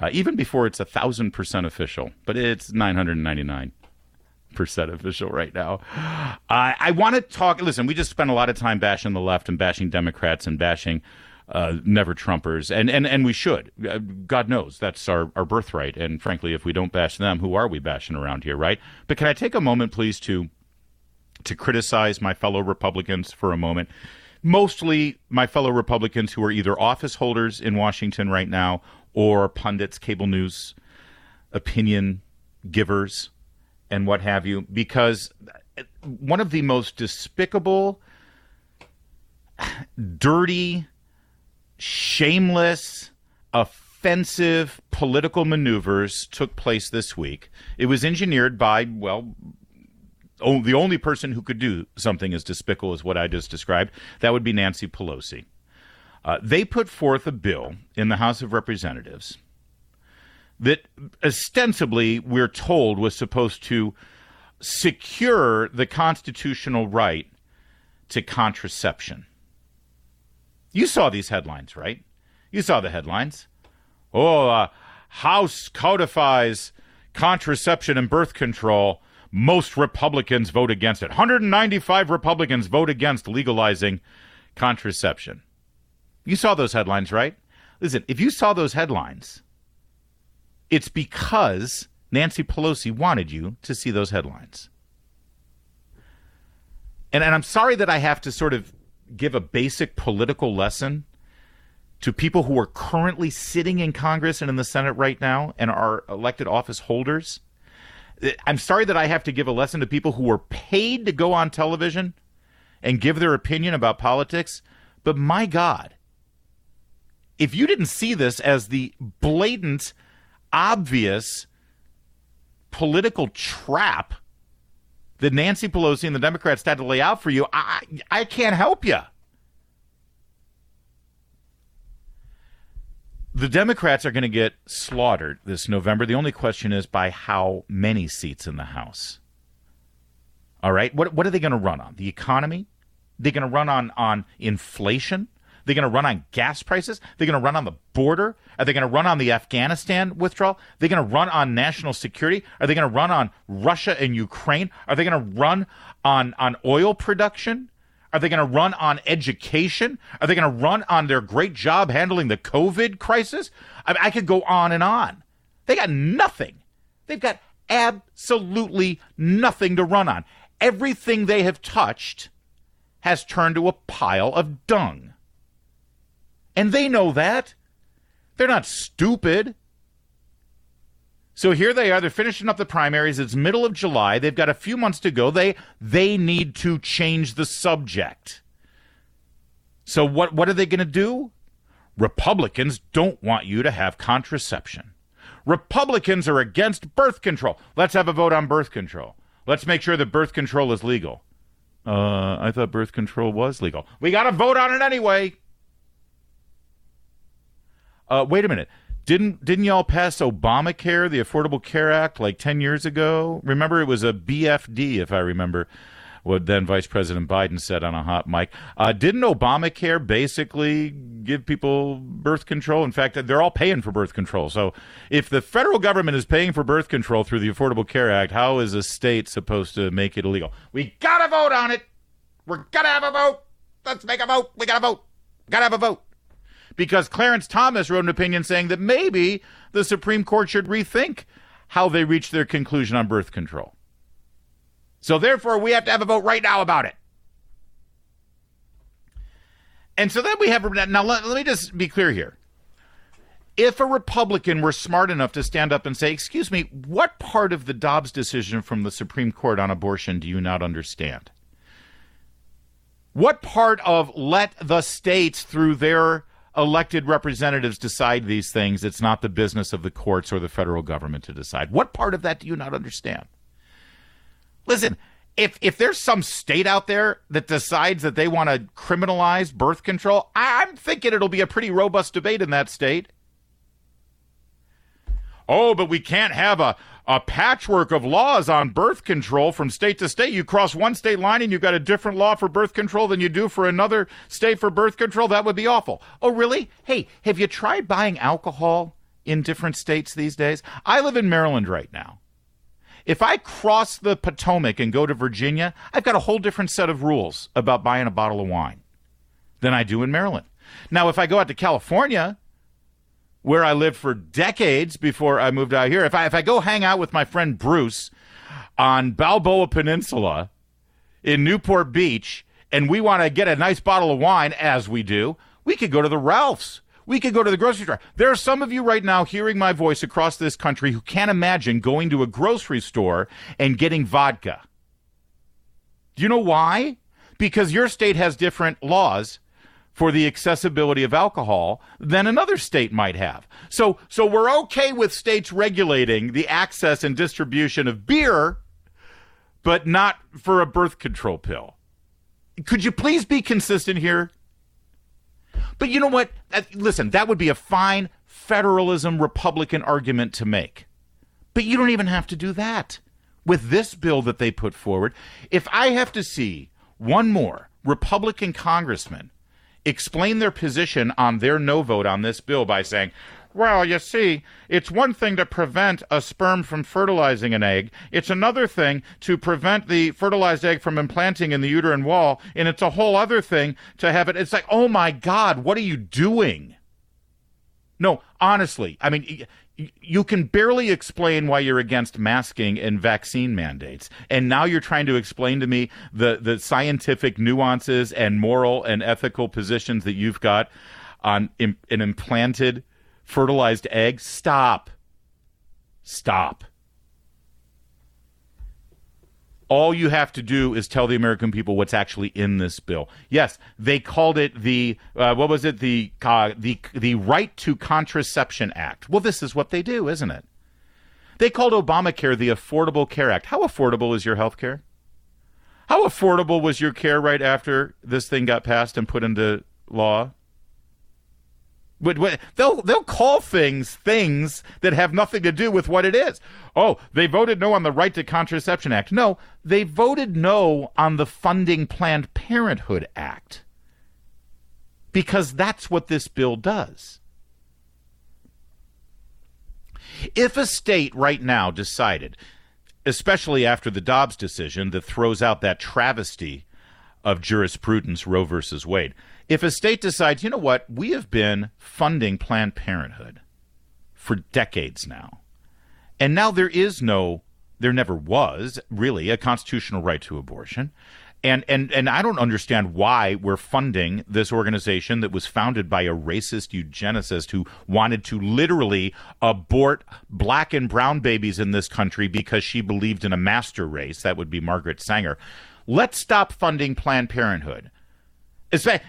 uh, even before it's a thousand percent official. But it's 999 percent official right now. I want to talk. Listen, we just spent a lot of time bashing the left and bashing Democrats and bashing uh, never Trumpers, and, and and we should. Uh, God knows that's our our birthright. And frankly, if we don't bash them, who are we bashing around here, right? But can I take a moment, please, to to criticize my fellow Republicans for a moment? Mostly my fellow Republicans who are either office holders in Washington right now or pundits, cable news, opinion givers and what have you, because one of the most despicable, dirty, shameless, offensive political maneuvers took place this week. It was engineered by, well, the only person who could do something as despicable as what I just described, that would be Nancy Pelosi. Uh, they put forth a bill in the House of Representatives that ostensibly we're told was supposed to secure the constitutional right to contraception. You saw these headlines, right? You saw the headlines. Oh, uh, House codifies contraception and birth control. Most Republicans vote against it. 195 Republicans vote against legalizing contraception. You saw those headlines, right? Listen, if you saw those headlines, it's because Nancy Pelosi wanted you to see those headlines. And, and I'm sorry that I have to sort of give a basic political lesson to people who are currently sitting in Congress and in the Senate right now and are elected office holders. I'm sorry that I have to give a lesson to people who are paid to go on television and give their opinion about politics. But my God, if you didn't see this as the blatant, obvious political trap that Nancy Pelosi and the Democrats had to lay out for you, I, I can't help you. The Democrats are going to get slaughtered this November. The only question is by how many seats in the House. All right. What, what are they going to run on? The economy? They're going to run on, on inflation? They're going to run on gas prices. They're going to run on the border. Are they going to run on the Afghanistan withdrawal? They're going to run on national security. Are they going to run on Russia and Ukraine? Are they going to run on, on oil production? Are they going to run on education? Are they going to run on their great job handling the COVID crisis? I, mean, I could go on and on. They got nothing. They've got absolutely nothing to run on. Everything they have touched has turned to a pile of dung. And they know that. They're not stupid. So here they are. They're finishing up the primaries. It's middle of July. They've got a few months to go. They they need to change the subject. So what what are they going to do? Republicans don't want you to have contraception. Republicans are against birth control. Let's have a vote on birth control. Let's make sure that birth control is legal. Uh, I thought birth control was legal. We got to vote on it anyway. Uh, wait a minute. Didn't didn't y'all pass Obamacare, the Affordable Care Act, like ten years ago? Remember, it was a BFD, if I remember what then Vice President Biden said on a hot mic. Uh, didn't Obamacare basically give people birth control? In fact, they're all paying for birth control. So if the federal government is paying for birth control through the Affordable Care Act, how is a state supposed to make it illegal? We gotta vote on it. We're gonna have a vote. Let's make a vote. We gotta vote. Gotta have a vote because Clarence Thomas wrote an opinion saying that maybe the Supreme Court should rethink how they reached their conclusion on birth control. So therefore, we have to have a vote right now about it. And so then we have now. Let, let me just be clear here. If a Republican were smart enough to stand up and say, "Excuse me, what part of the Dobbs decision from the Supreme Court on abortion do you not understand?" What part of let the states through their elected representatives decide these things. It's not the business of the courts or the federal government to decide. What part of that do you not understand? Listen, if if there's some state out there that decides that they want to criminalize birth control, I'm thinking it'll be a pretty robust debate in that state. Oh, but we can't have a a patchwork of laws on birth control from state to state. You cross one state line and you've got a different law for birth control than you do for another state for birth control. That would be awful. Oh, really? Hey, have you tried buying alcohol in different states these days? I live in Maryland right now. If I cross the Potomac and go to Virginia, I've got a whole different set of rules about buying a bottle of wine than I do in Maryland. Now, if I go out to California, where I lived for decades before I moved out here. If I if I go hang out with my friend Bruce on Balboa Peninsula in Newport Beach and we want to get a nice bottle of wine as we do, we could go to the Ralphs. We could go to the grocery store. There are some of you right now hearing my voice across this country who can't imagine going to a grocery store and getting vodka. Do you know why? Because your state has different laws for the accessibility of alcohol than another state might have. So, so we're okay with states regulating the access and distribution of beer, but not for a birth control pill. Could you please be consistent here? But you know what? Listen, that would be a fine federalism Republican argument to make. But you don't even have to do that. With this bill that they put forward, if I have to see one more Republican congressman explain their position on their no vote on this bill by saying, well, you see, it's one thing to prevent a sperm from fertilizing an egg. It's another thing to prevent the fertilized egg from implanting in the uterine wall. And it's a whole other thing to have it. It's like, oh my God, what are you doing? No, honestly, I mean, you can barely explain why you're against masking and vaccine mandates. And now you're trying to explain to me the, the scientific nuances and moral and ethical positions that you've got on an implanted fertilized egg. Stop. Stop. All you have to do is tell the American people what's actually in this bill. Yes, they called it the uh, what was it the uh, the the Right to Contraception Act. Well, this is what they do, isn't it? They called Obamacare the Affordable Care Act. How affordable is your health care? How affordable was your care right after this thing got passed and put into law? They'll they'll call things things that have nothing to do with what it is. Oh, they voted no on the Right to Contraception Act. No, they voted no on the Funding Planned Parenthood Act. Because that's what this bill does. If a state right now decided, especially after the Dobbs decision that throws out that travesty of jurisprudence, Roe versus Wade, if a state decides, you know what, we have been funding Planned Parenthood for decades now, and now there is no, there never was really a constitutional right to abortion. And, and and I don't understand why we're funding this organization that was founded by a racist eugenicist who wanted to literally abort black and brown babies in this country because she believed in a master race. That would be Margaret Sanger. Let's stop funding Planned Parenthood.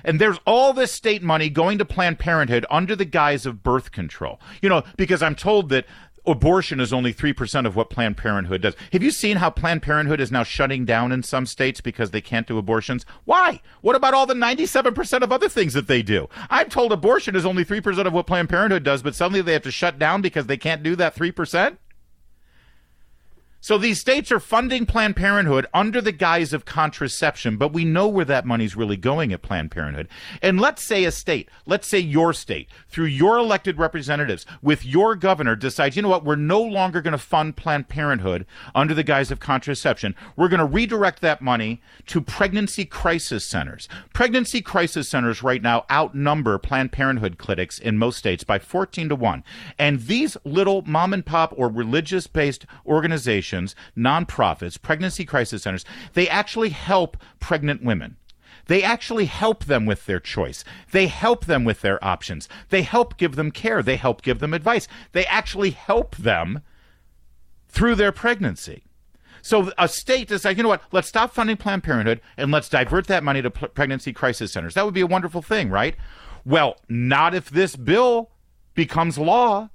And there's all this state money going to Planned Parenthood under the guise of birth control. You know, because I'm told that abortion is only 3% of what Planned Parenthood does. Have you seen how Planned Parenthood is now shutting down in some states because they can't do abortions? Why? What about all the 97% of other things that they do? I'm told abortion is only 3% of what Planned Parenthood does, but suddenly they have to shut down because they can't do that 3%? So these states are funding Planned Parenthood under the guise of contraception, but we know where that money's really going at Planned Parenthood. And let's say a state, let's say your state, through your elected representatives, with your governor, decides, you know what, we're no longer going to fund Planned Parenthood under the guise of contraception. We're going to redirect that money to pregnancy crisis centers. Pregnancy crisis centers right now outnumber Planned Parenthood clinics in most states by 14 to 1. And these little mom and pop or religious based organizations organizations, nonprofits, pregnancy crisis centers, they actually help pregnant women. They actually help them with their choice. They help them with their options. They help give them care. They help give them advice. They actually help them through their pregnancy. So a state is like, you know what? Let's stop funding Planned Parenthood and let's divert that money to p- pregnancy crisis centers. That would be a wonderful thing, right? Well, not if this bill becomes law.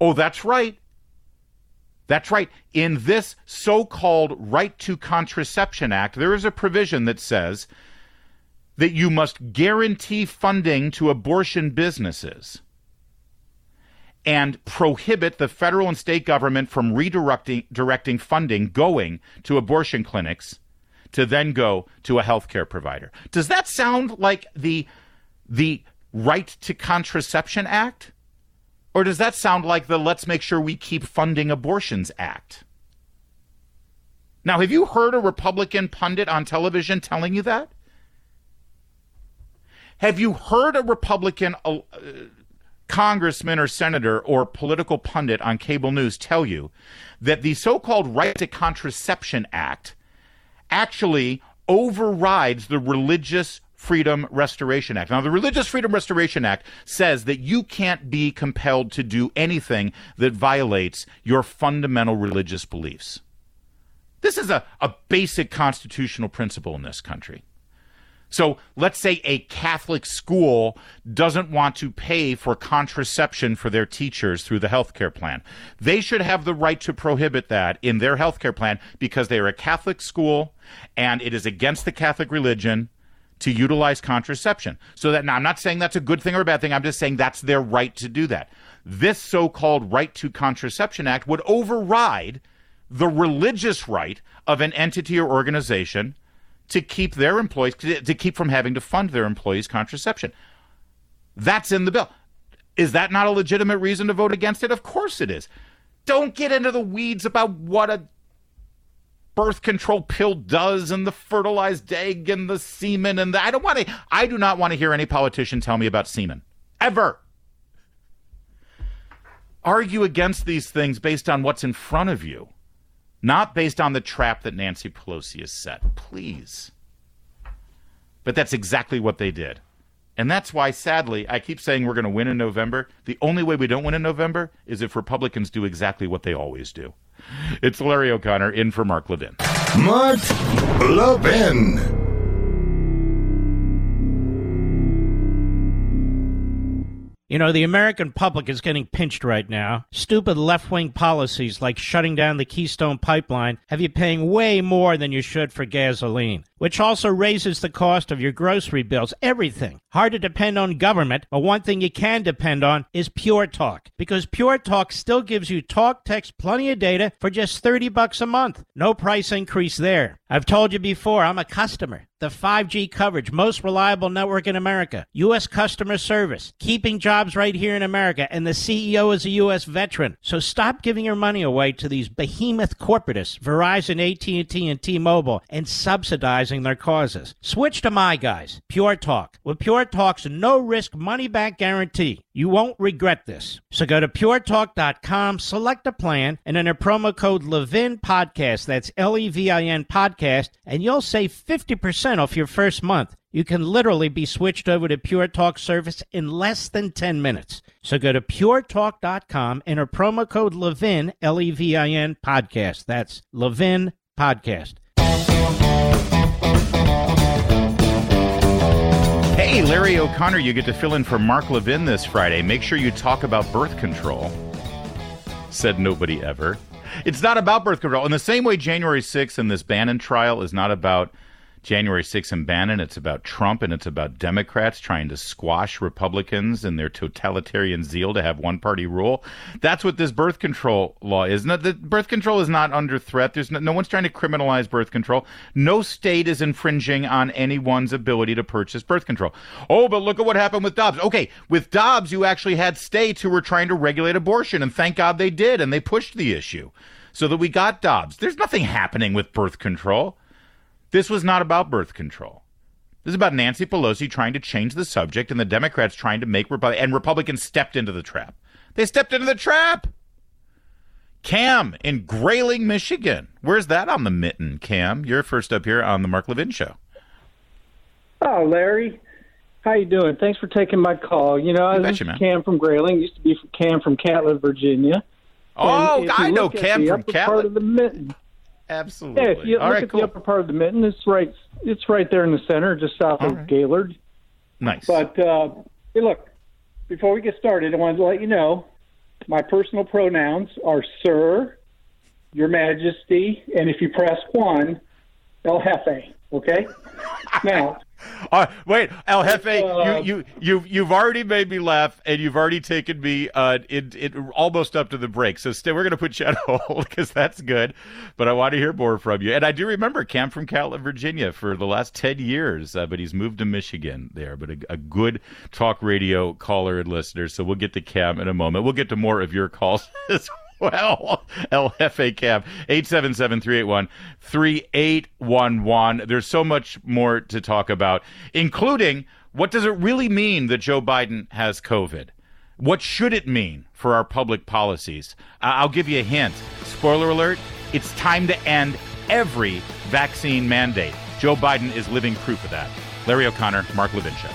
Oh, that's right. That's right. In this so called Right to Contraception Act, there is a provision that says that you must guarantee funding to abortion businesses and prohibit the federal and state government from redirecting directing funding going to abortion clinics to then go to a healthcare provider. Does that sound like the the Right to Contraception Act? Or does that sound like the Let's Make Sure We Keep Funding Abortions Act? Now, have you heard a Republican pundit on television telling you that? Have you heard a Republican uh, congressman or senator or political pundit on cable news tell you that the so called Right to Contraception Act actually overrides the religious Freedom Restoration Act. Now, the Religious Freedom Restoration Act says that you can't be compelled to do anything that violates your fundamental religious beliefs. This is a, a basic constitutional principle in this country. So let's say a Catholic school doesn't want to pay for contraception for their teachers through the healthcare plan. They should have the right to prohibit that in their healthcare plan because they are a Catholic school and it is against the Catholic religion to utilize contraception. So that now I'm not saying that's a good thing or a bad thing. I'm just saying that's their right to do that. This so-called right to contraception act would override the religious right of an entity or organization to keep their employees to keep from having to fund their employees contraception. That's in the bill. Is that not a legitimate reason to vote against it? Of course it is. Don't get into the weeds about what a birth control pill does and the fertilized egg and the semen and the, I don't want to I do not want to hear any politician tell me about semen ever. Argue against these things based on what's in front of you not based on the trap that Nancy Pelosi has set. Please. But that's exactly what they did. And that's why, sadly, I keep saying we're going to win in November. The only way we don't win in November is if Republicans do exactly what they always do. It's Larry O'Connor in for Mark Levin. Mark Levin. You know, the American public is getting pinched right now. Stupid left wing policies like shutting down the Keystone Pipeline have you paying way more than you should for gasoline, which also raises the cost of your grocery bills, everything. Hard to depend on government, but one thing you can depend on is Pure Talk, because Pure Talk still gives you talk, text, plenty of data for just 30 bucks a month. No price increase there. I've told you before, I'm a customer the 5G coverage, most reliable network in America, U.S. customer service, keeping jobs right here in America, and the CEO is a U.S. veteran. So stop giving your money away to these behemoth corporatists, Verizon, AT&T, and T-Mobile, and subsidizing their causes. Switch to my guys, Pure Talk. With Pure Talk's no-risk money-back guarantee, you won't regret this. So go to puretalk.com, select a plan, and enter promo code Levin Podcast. That's L-E-V-I-N Podcast, and you'll save 50% percent off your first month. You can literally be switched over to Pure Talk service in less than 10 minutes. So go to puretalk.com, enter promo code Levin, L E V I N podcast. That's Levin podcast. Hey, Larry O'Connor, you get to fill in for Mark Levin this Friday. Make sure you talk about birth control. Said nobody ever. It's not about birth control. In the same way, January 6th and this Bannon trial is not about January 6th in Bannon. It's about Trump and it's about Democrats trying to squash Republicans and their totalitarian zeal to have one party rule. That's what this birth control law is. No, the birth control is not under threat. There's no, no one's trying to criminalize birth control. No state is infringing on anyone's ability to purchase birth control. Oh, but look at what happened with Dobbs. Okay, with Dobbs, you actually had states who were trying to regulate abortion, and thank God they did, and they pushed the issue so that we got Dobbs. There's nothing happening with birth control. This was not about birth control. This is about Nancy Pelosi trying to change the subject and the Democrats trying to make Republic and Republicans stepped into the trap. They stepped into the trap. Cam in Grayling, Michigan. Where's that on the mitten, Cam? You're first up here on the Mark Levin show. Oh, Larry. How you doing? Thanks for taking my call. You know, this is Cam from Grayling. Used to be Cam from Catlett, Virginia. Oh, I know Cam from Catlett. Part of the mitten. Absolutely. Yeah, if you All look right, at cool. the upper part of the mitten, it's right. It's right there in the center, just south All of right. Gaylord. Nice. But uh, hey, look, before we get started, I wanted to let you know my personal pronouns are Sir, Your Majesty, and if you press one, El Jefe. Okay. now, Uh, wait, El Jefe, Uh, you, you, you've, you've already made me laugh, and you've already taken me uh, it, it, almost up to the break. So stay, we're going to put you on hold because that's good. But I want to hear more from you. And I do remember Cam from Catlett, Virginia, for the last 10 years, uh, but he's moved to Michigan there. But a, a good talk radio caller and listener. So we'll get to Cam in a moment. We'll get to more of your calls as well, El Jefe Cab, 877-381-3811. There's so much more to talk about, including what does it really mean that Joe Biden has COVID? What should it mean for our public policies? Uh, I'll give you a hint. Spoiler alert, it's time to end every vaccine mandate. Joe Biden is living proof of that. Larry O'Connor, Mark Levin Show.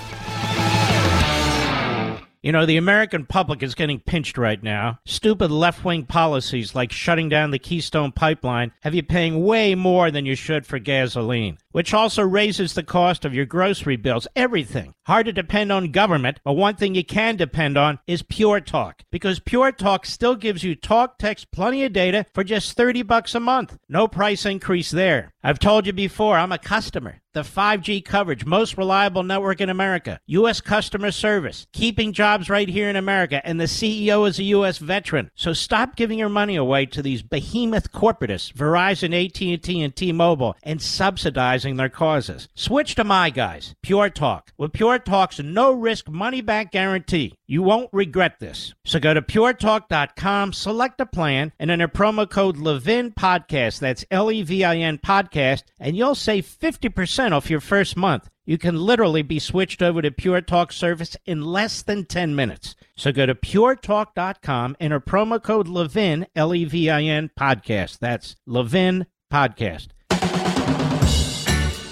You know, the American public is getting pinched right now. Stupid left wing policies like shutting down the Keystone Pipeline have you paying way more than you should for gasoline, which also raises the cost of your grocery bills, everything. Hard to depend on government, but one thing you can depend on is Pure Talk, because Pure Talk still gives you talk, text, plenty of data for just 30 bucks a month. No price increase there. I've told you before, I'm a customer. The 5G coverage, most reliable network in America, U.S. customer service, keeping jobs right here in America, and the CEO is a U.S. veteran. So stop giving your money away to these behemoth corporatists, Verizon, AT&T, and T-Mobile, and subsidizing their causes. Switch to my guys, Pure Talk. With Pure Talk's no-risk money-back guarantee, you won't regret this. So go to puretalk.com, select a plan, and enter promo code Levin Podcast. That's L-E-V-I-N Podcast, and you'll save 50% off your first month. You can literally be switched over to Pure Talk service in less than 10 minutes. So go to puretalk.com, enter promo code Levin, L E V I N podcast. That's Levin podcast.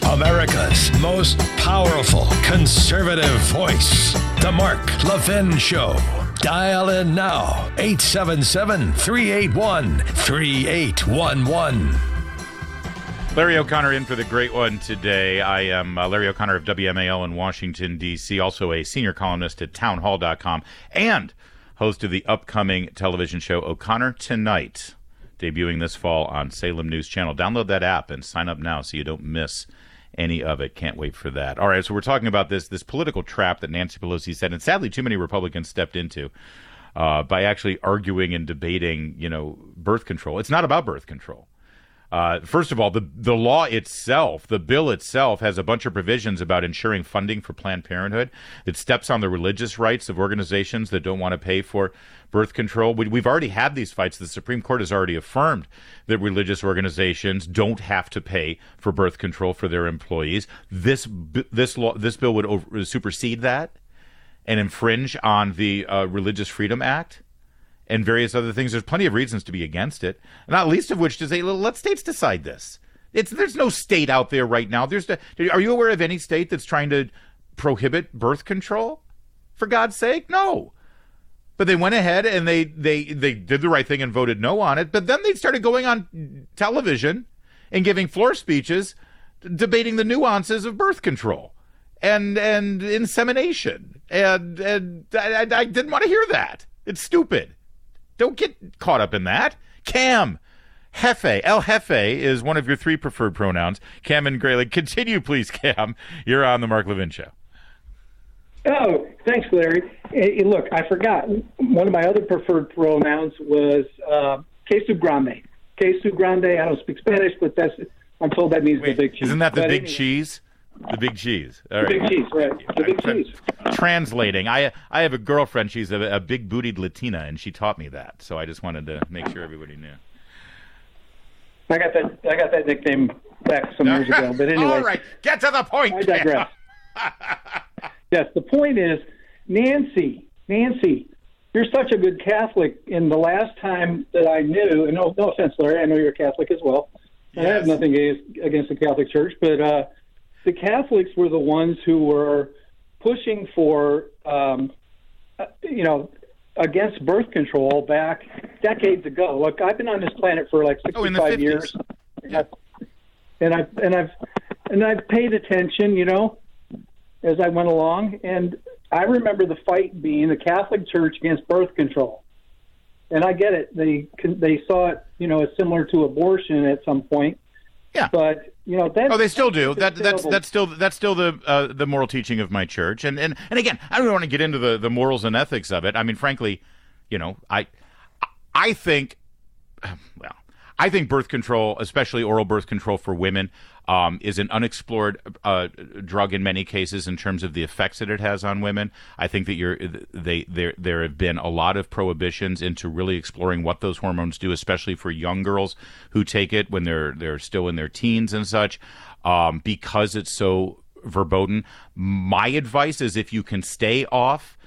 America's most powerful conservative voice. The Mark Levin Show. Dial in now 877 381 3811. Larry O'Connor in for the great one today. I am uh, Larry O'Connor of WMAL in Washington, D.C., also a senior columnist at townhall.com and host of the upcoming television show O'Connor Tonight, debuting this fall on Salem News Channel. Download that app and sign up now so you don't miss any of it. Can't wait for that. All right, so we're talking about this this political trap that Nancy Pelosi said, and sadly, too many Republicans stepped into uh, by actually arguing and debating, you know, birth control. It's not about birth control. Uh, first of all, the the law itself, the bill itself, has a bunch of provisions about ensuring funding for Planned Parenthood that steps on the religious rights of organizations that don't want to pay for birth control. We, we've already had these fights. The Supreme Court has already affirmed that religious organizations don't have to pay for birth control for their employees. This this law this bill would over, supersede that and infringe on the uh, Religious Freedom Act and various other things. There's plenty of reasons to be against it, not least of which to say, let states decide this. It's there's no state out there right now. There's are you aware of any state that's trying to prohibit birth control? For God's sake, no. But they went ahead and they they they did the right thing and voted no on it. But then they started going on television and giving floor speeches debating the nuances of birth control and and insemination. And and I, I didn't want to hear that. It's stupid. Don't get caught up in that. Cam, Hefe, El Jefe is one of your three preferred pronouns. Cam and Grayling. Continue, please, Cam. You're on the Mark Levin Show. Oh, thanks, Larry. Hey, look, I forgot. One of my other preferred pronouns was uh, queso grande. Queso grande. I don't speak Spanish, but that's I'm told that means Wait, the big cheese. Isn't that the But big anyway, cheese? The big cheese. All The big cheese, right? The big cheese. Translating. I I have a girlfriend. She's a, a big bootied Latina, and she taught me that. So I just wanted to make sure everybody knew. I got that. I got that nickname back some years ago. But anyway, All right, get to the point. I digress. yes, the point is, Nancy, Nancy, you're such a good Catholic. And the last time that I knew, and no, no offense, Larry, I know you're a Catholic as well. I have nothing against, against the Catholic Church, but uh, the Catholics were the ones who were pushing for, um, uh, you know, against birth control back decades ago. Look, I've been on this planet for like Oh, in the 65 50s. years, and I've and I've and I've paid attention, you know, as I went along, and I remember the fight being the Catholic Church against birth control. And I get it; they they saw it, you know, as similar to abortion at some point. Yeah. But you know, Oh, they still do. That that's that's that's still that's still the uh, the moral teaching of my church. And and and again, I don't want to get into the the morals and ethics of it. I mean, frankly, you know, I I think well, I think birth control, especially oral birth control for women, um, is an unexplored uh, drug in many cases in terms of the effects that it has on women. I think that you're they there there have been a lot of prohibitions into really exploring what those hormones do, especially for young girls who take it when they're they're still in their teens and such, um, because it's so verboten. My advice is if you can stay off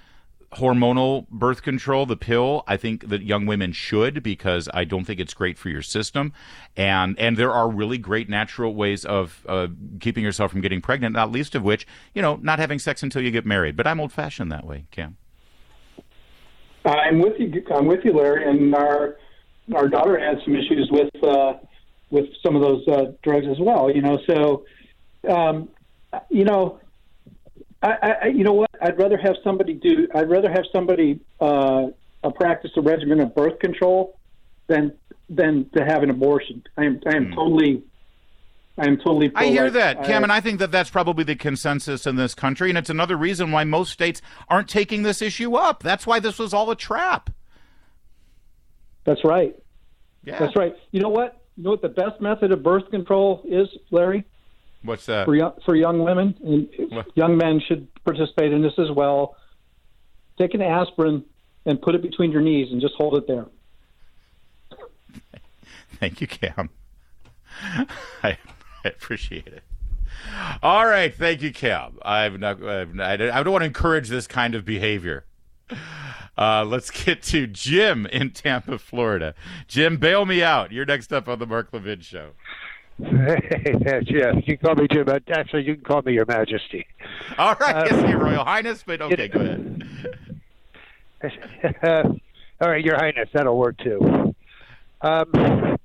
hormonal birth control, the pill, I think that young women should because I don't think it's great for your system. And and there are really great natural ways of uh, keeping yourself from getting pregnant, not least of which, you know, not having sex until you get married. But I'm old fashioned that way, Cam. I'm with you. I'm with you, Larry. And our our daughter had some issues with uh, with some of those uh, drugs as well. You know, so um, you know, I, I you know what? I'd rather have somebody do. I'd rather have somebody uh, practice a regimen of birth control than than to have an abortion. I am I am mm. totally I am totally. I hear that, Cam, and I think that that's probably the consensus in this country, and it's another reason why most states aren't taking this issue up. That's why this was all a trap. That's right. Yeah, that's right. You know what? You know what the best method of birth control is, Larry? What's that for young for young women and what? young men should participate in this as well. Take an aspirin and put it between your knees and just hold it there. Thank you, Cam. I I appreciate it. All right, thank you, Cam. I've not, I've not, I don't want to encourage this kind of behavior. Uh, let's get to Jim in Tampa, Florida. Jim, bail me out. You're next up on the Mark Levin Show. Yeah, you can call me Jim. Actually, you can call me Your Majesty. All right, uh, yes, Your Royal Highness, but okay, go ahead. Uh, all right, Your Highness, that'll work too. Um,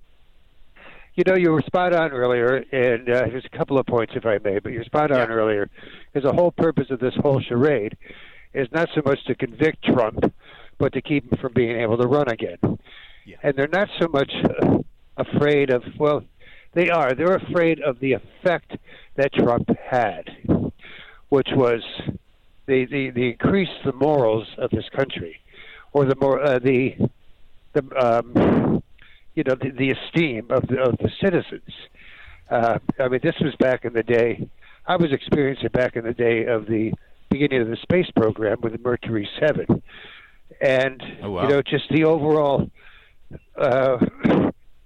you know, you were spot on earlier, and uh, there's a couple of points, if I may, but you're spot on yeah. earlier. Because the whole purpose of this whole charade is not so much to convict Trump, but to keep him from being able to run again. Yeah. And they're not so much uh, afraid of, well, they are. They're afraid of the effect that Trump had, which was the the, the increase the morals of this country, or the more uh, the the um, you know the, the esteem of the, of the citizens. Uh, I mean, this was back in the day. I was experiencing back in the day of the beginning of the space program with the Mercury Seven, and oh, wow. you know, just the overall. Uh,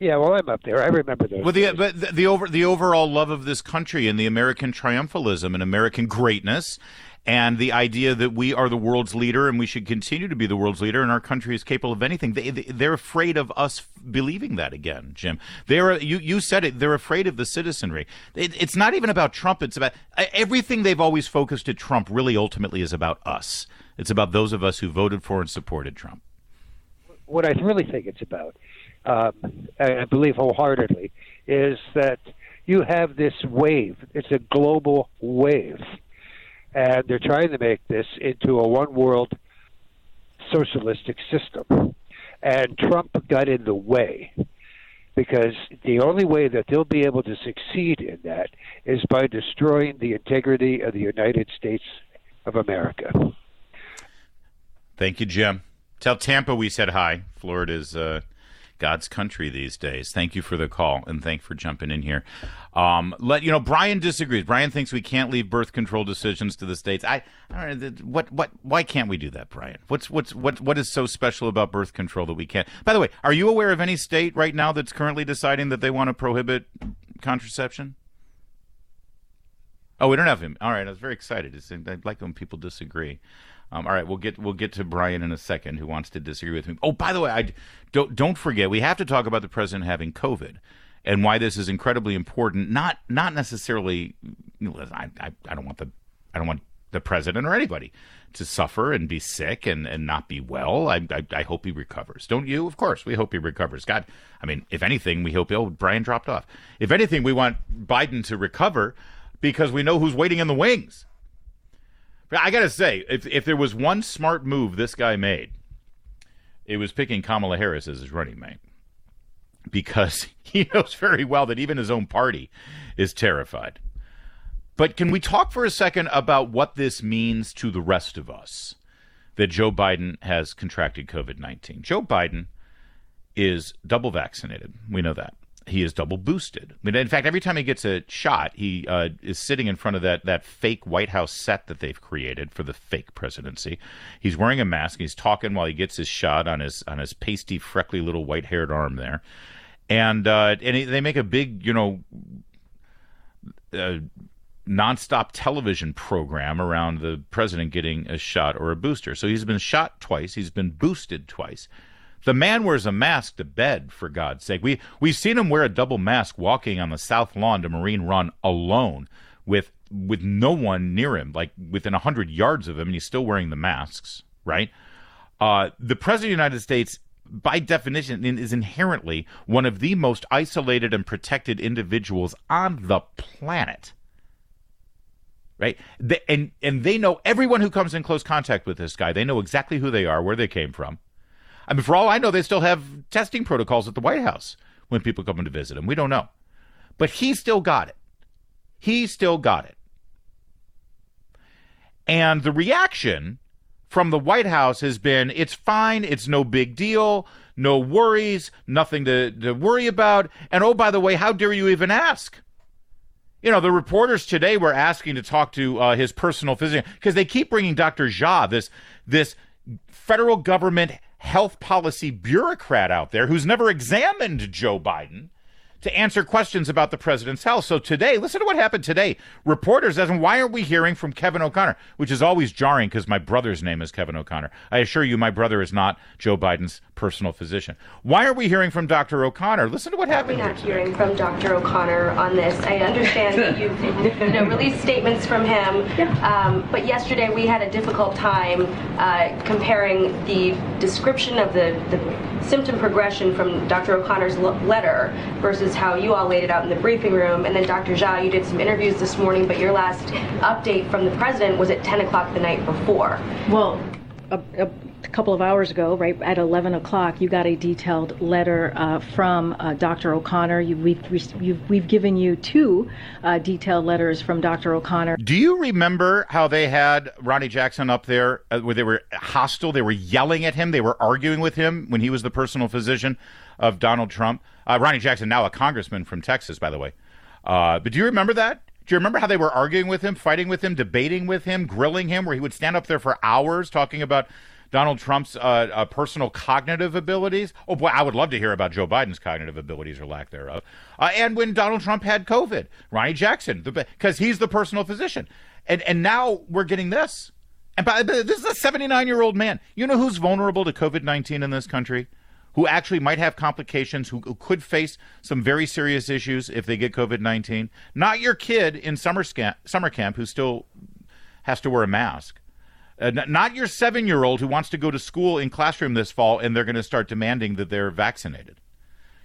yeah, well, I'm up there. I remember those. Well, the, but the, the over the overall love of this country and the American triumphalism and American greatness, and the idea that we are the world's leader and we should continue to be the world's leader and our country is capable of anything. They, they are afraid of us believing that again, Jim. They're you you said it. They're afraid of the citizenry. It, it's not even about Trump. It's about everything they've always focused at Trump. Really, ultimately, is about us. It's about those of us who voted for and supported Trump. What I really think it's about, um, I believe wholeheartedly, is that you have this wave. It's a global wave and they're trying to make this into a one world socialistic system. And Trump got in the way because the only way that they'll be able to succeed in that is by destroying the integrity of the United States of America. Thank you, Jim. Tell Tampa we said hi. Florida's uh, God's country these days. Thank you for the call and thank for jumping in here. Um, let you know, Brian disagrees. Brian thinks we can't leave birth control decisions to the states. I, I don't know what what why can't we do that, Brian? What's what's what what is so special about birth control that we can't? By the way, are you aware of any state right now that's currently deciding that they want to prohibit contraception? Oh, we don't have him. All right, I was very excited. I like when people disagree. Um, all right, we'll get we'll get to Brian in a second, who wants to disagree with me. Oh, by the way, I don't don't forget we have to talk about the president having COVID and why this is incredibly important. Not not necessarily. I, I, I don't want the I don't want the president or anybody to suffer and be sick and, and not be well. I, I, I hope he recovers. Don't you? Of course, we hope he recovers. God, I mean, if anything, we hope. Oh, Brian dropped off. If anything, we want Biden to recover because we know who's waiting in the wings. I got to say, if, if there was one smart move this guy made, it was picking Kamala Harris as his running mate because he knows very well that even his own party is terrified. But can we talk for a second about what this means to the rest of us that Joe Biden has contracted COVID 19? Joe Biden is double vaccinated. We know that he is double boosted. I mean, in fact, every time he gets a shot, he uh, is sitting in front of that that fake White House set that they've created for the fake presidency. He's wearing a mask. He's talking while he gets his shot on his on his pasty, freckly little white haired arm there, and uh, and he, they make a big, you know. Uh, nonstop television program around the president getting a shot or a booster. So he's been shot twice, he's been boosted twice. The man wears a mask to bed, for God's sake. We we've seen him wear a double mask walking on the south lawn to Marine One alone with with no one near him, like within hundred yards of him, and he's still wearing the masks, right? Uh, the president of the United States, by definition, is inherently one of the most isolated and protected individuals on the planet. Right? And and they know everyone who comes in close contact with this guy. They know exactly who they are, where they came from. I mean, for all I know, they still have testing protocols at the White House when people come in to visit him. We don't know. But he still got it. He still got it. And the reaction from the White House has been it's fine, it's no big deal, no worries, nothing to, to worry about. And oh, by the way, how dare you even ask? You know, the reporters today were asking to talk to uh, his personal physician because they keep bringing Dr. Jha, this this federal government health policy bureaucrat out there who's never examined Joe Biden to answer questions about the president's health. So today, listen to what happened today. Reporters asked, why aren't we hearing from Kevin O'Connor? Which is always jarring because my brother's name is Kevin O'Connor. I assure you, my brother is not Joe Biden's personal physician. Why are we hearing from Dr. O'Connor? Listen to what happened. We're not hearing from Dr. O'Connor on this. I understand that you've you know, released statements from him, um, but yesterday we had a difficult time uh, comparing the description of the, the symptom progression from Dr. O'Connor's letter versus how you all laid it out in the briefing room. And then Dr. Jha, you did some interviews this morning, but your last update from the president was at 10 o'clock the night before. Well, a, a a couple of hours ago, right at 11 o'clock, you got a detailed letter uh, from uh, Dr. O'Connor. You, we've, we've given you two uh, detailed letters from Dr. O'Connor. Do you remember how they had Ronny Jackson up there uh, where they were hostile? They were yelling at him, they were arguing with him when he was the personal physician of Donald Trump. Uh, Ronny Jackson, now a congressman from Texas, by the way. Uh, but do you remember that? Do you remember how they were arguing with him, fighting with him, debating with him, grilling him, where he would stand up there for hours talking about Donald Trump's uh, uh, personal cognitive abilities. Oh boy, I would love to hear about Joe Biden's cognitive abilities or lack thereof. Uh, and when Donald Trump had COVID, Ronny Jackson, because he's the personal physician, and and now we're getting this. And by, this is a 79 year old man. You know who's vulnerable to COVID 19 in this country? Who actually might have complications, who, who could face some very serious issues if they get COVID 19? Not your kid in summer, sca- summer camp who still has to wear a mask. Uh, not your seven year old who wants to go to school in classroom this fall and they're going to start demanding that they're vaccinated.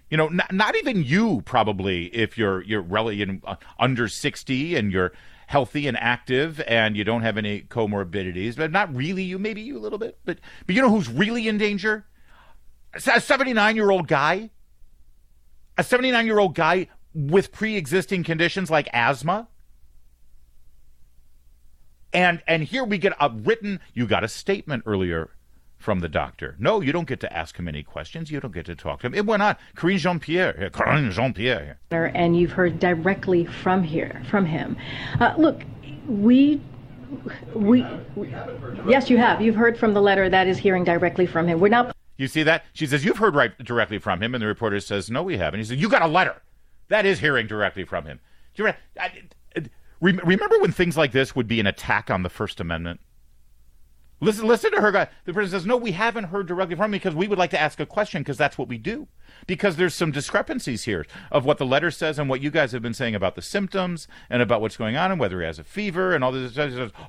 You know, not, not even you probably if you're you're really uh, under 60 and you're healthy and active and you don't have any comorbidities, but not really you, maybe you a little bit. But, but you know who's really in danger? A 79 year old guy. A 79 year old guy with pre existing conditions like asthma and and here we get a written. You got a statement earlier from the doctor. No, you don't get to ask him any questions. You don't get to talk to him. It went on. Karine Jean Pierre. Karine Jean Pierre. And you've heard directly from here from him. Uh, look, we we, we yes, you have. You've heard from the letter that is hearing directly from him. We're not. You see that? She says you've heard right directly from him, and the reporter says no, we haven't. He says you got a letter that is hearing directly from him. I, remember when things like this would be an attack on the First Amendment? Listen, listen to her guy. The president says, "No, we haven't heard directly from him because we would like to ask a question because that's what we do." Because there's some discrepancies here of what the letter says and what you guys have been saying about the symptoms and about what's going on and whether he has a fever and all this.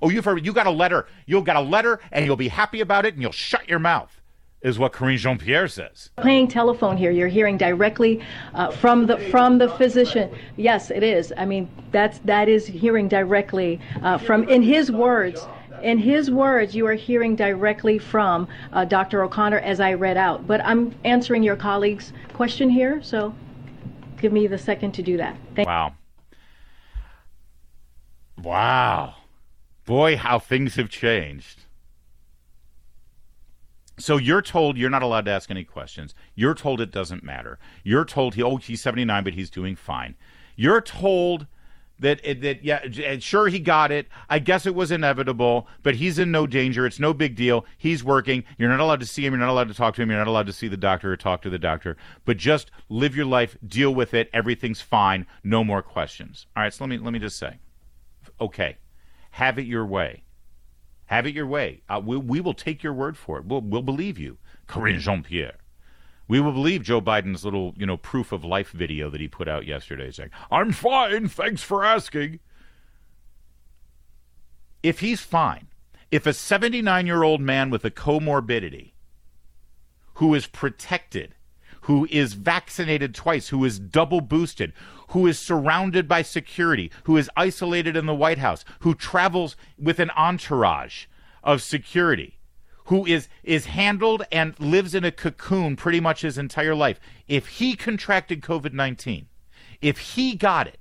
Oh, you've heard. You got a letter. You'll get a letter and you'll be happy about it and you'll shut your mouth is what Karine Jean Pierre says. Playing telephone here, you're hearing directly uh, from the from the physician. Yes, it is. I mean, that's that is hearing directly uh, from in his words. In his words, you are hearing directly from uh, Dr. O'Connor as I read out. But I'm answering your colleague's question here, so give me the second to do that. Thank wow. Wow. Boy, how things have changed. So you're told you're not allowed to ask any questions. You're told it doesn't matter. You're told he oh he's 79 but he's doing fine. You're told that that yeah sure he got it. I guess it was inevitable, but he's in no danger. It's no big deal. He's working. You're not allowed to see him. You're not allowed to talk to him. You're not allowed to see the doctor or talk to the doctor. But just live your life, deal with it. Everything's fine. No more questions. All right, so let me let me just say. Okay. Have it your way. Have it your way. Uh, we, we will take your word for it. We'll, we'll believe you. Karine Jean Pierre. We will believe Joe Biden's little, you know, proof of life video that he put out yesterday saying, I'm fine. Thanks for asking. If he's fine, if a 79 year old man with a comorbidity who is protected, who is vaccinated twice, who is double boosted, who is surrounded by security, who is isolated in the White House, who travels with an entourage of security, who is is handled and lives in a cocoon pretty much his entire life. If he contracted COVID-19, if he got it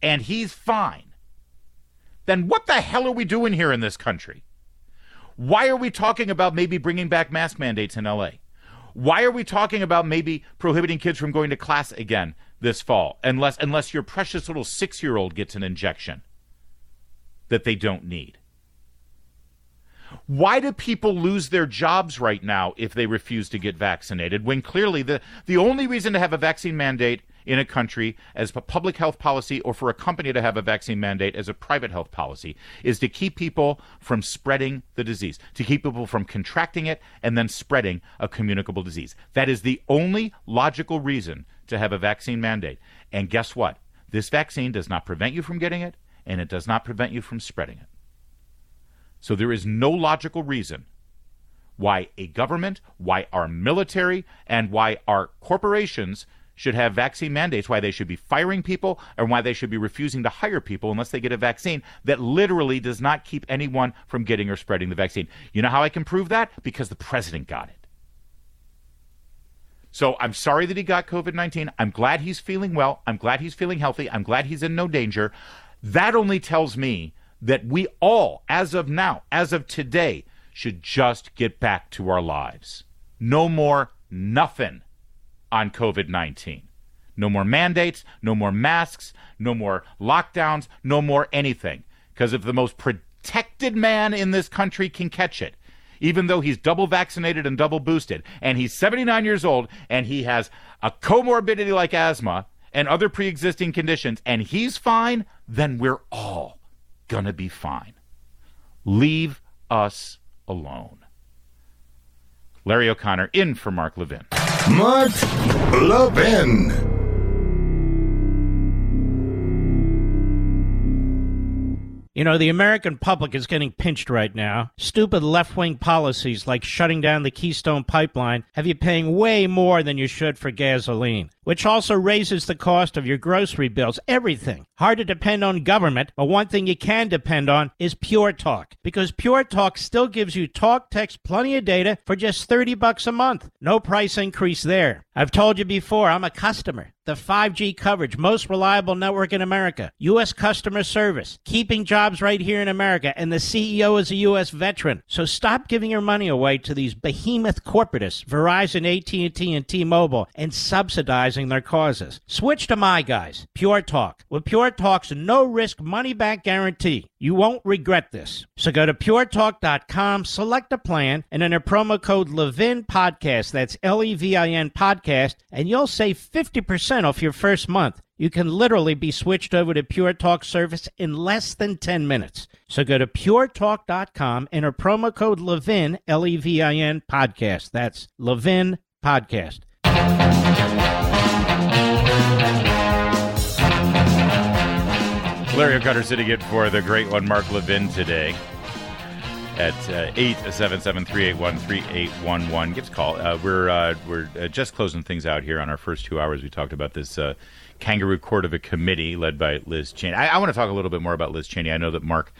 and he's fine, then what the hell are we doing here in this country? Why are we talking about maybe bringing back mask mandates in LA? Why are we talking about maybe prohibiting kids from going to class again this fall unless unless your precious little 6-year-old gets an injection that they don't need? Why do people lose their jobs right now if they refuse to get vaccinated when clearly the the only reason to have a vaccine mandate in a country as a public health policy or for a company to have a vaccine mandate as a private health policy is to keep people from spreading the disease, to keep people from contracting it and then spreading a communicable disease. That is the only logical reason to have a vaccine mandate. And guess what? This vaccine does not prevent you from getting it and it does not prevent you from spreading it. So there is no logical reason why a government, why our military, and why our corporations should have vaccine mandates, why they should be firing people, and why they should be refusing to hire people unless they get a vaccine that literally does not keep anyone from getting or spreading the vaccine. You know how I can prove that? Because the president got it. So I'm sorry that he got COVID 19. I'm glad he's feeling well. I'm glad he's feeling healthy. I'm glad he's in no danger. That only tells me that we all, as of now, as of today, should just get back to our lives. No more nothing on COVID 19. No more mandates, no more masks, no more lockdowns, no more anything. Because if the most protected man in this country can catch it, even though he's double vaccinated and double boosted, and he's 79 years old, and he has a comorbidity like asthma and other pre existing conditions, and he's fine, then we're all going to be fine. Leave us alone. Larry O'Connor in for Mark Levin. Mark Levin. You know, the American public is getting pinched right now. Stupid left wing policies like shutting down the Keystone Pipeline have you paying way more than you should for gasoline, which also raises the cost of your grocery bills, everything. Hard to depend on government, but one thing you can depend on is Pure Talk, because Pure Talk still gives you talk, text, plenty of data for just 30 bucks a month. No price increase there. I've told you before, I'm a customer. The 5G coverage, most reliable network in America, U.S. customer service, keeping jobs right here in America, and the CEO is a U.S. veteran. So stop giving your money away to these behemoth corporatists, Verizon, AT&T, and T-Mobile, and subsidizing their causes. Switch to my guys, Pure Talk. With Pure Talk's no-risk money-back guarantee, you won't regret this. So go to puretalk.com, select a plan, and enter promo code Levin Podcast. That's L-E-V-I-N Podcast, and you'll save 50% off your first month. You can literally be switched over to Pure Talk service in less than 10 minutes. So go to puretalk.com, enter promo code Levin, L E V I N podcast. That's Levin podcast. Larry O'Connor sitting in for the great one, Mark Levin, today at uh, 877-381-3811. Give us a call. Uh, we're uh, we're uh, just closing things out here on our first two hours. We talked about this uh, kangaroo court of a committee led by Liz Cheney. I, I want to talk a little bit more about Liz Cheney. I know that Mark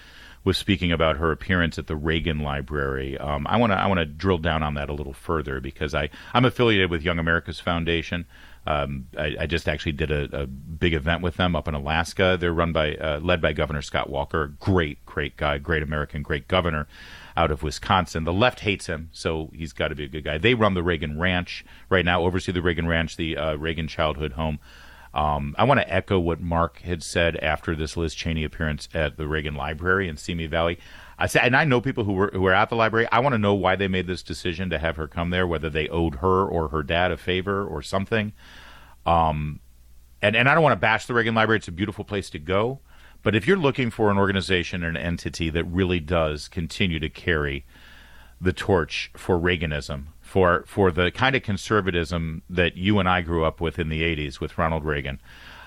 was speaking about her appearance at the Reagan Library. Um, I want to I want to drill down on that a little further because I I'm affiliated with Young America's Foundation. Um, I, I, just actually did a, a, big event with them up in Alaska. They're run by, uh, led by Governor Scott Walker, great, great guy, great American, great governor out of Wisconsin. The left hates him, so he's got to be a good guy. They run the Reagan Ranch right now, oversee the Reagan Ranch, the uh, Reagan Childhood Home. Um, I want to echo what Mark had said after this Liz Cheney appearance at the Reagan Library in Simi Valley. I said, and I know people who were who were at the library. I want to know why they made this decision to have her come there, whether they owed her or her dad a favor or something. Um, and and I don't want to bash the Reagan Library; it's a beautiful place to go. But if you're looking for an organization or an entity that really does continue to carry the torch for Reaganism, for for the kind of conservatism that you and I grew up with in the '80s with Ronald Reagan,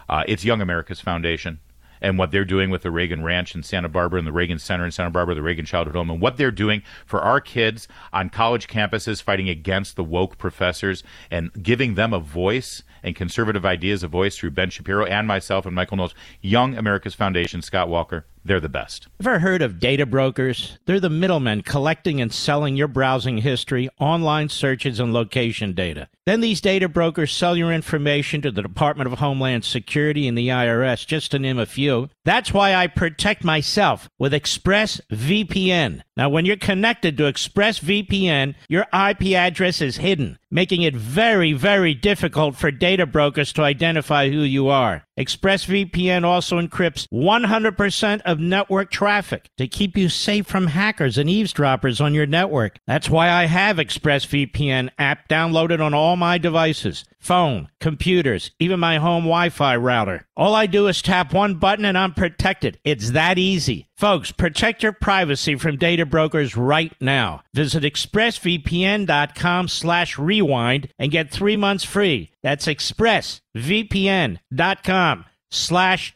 uh, it's Young America's Foundation. And what they're doing with the Reagan Ranch in Santa Barbara and the Reagan Center in Santa Barbara, the Reagan Childhood Home, and what they're doing for our kids on college campuses fighting against the woke professors and giving them a voice and conservative ideas a voice through Ben Shapiro and myself and Michael Knowles. Young America's Foundation, Scott Walker, they're the best. Ever heard of data brokers? They're the middlemen collecting and selling your browsing history, online searches, and location data. Then these data brokers sell your information to the Department of Homeland Security and the IRS, just to name a few. That's why I protect myself with ExpressVPN. Now, when you're connected to ExpressVPN, your IP address is hidden, making it very, very difficult for data brokers to identify who you are. ExpressVPN also encrypts 100% of network traffic to keep you safe from hackers and eavesdroppers on your network. That's why I have ExpressVPN app downloaded on all my devices phone, computers, even my home Wi Fi router. All I do is tap one button and I'm protected. It's that easy. Folks, protect your privacy from data brokers right now. Visit expressvpn.com slash rewind and get three months free. That's expressvpn.com slash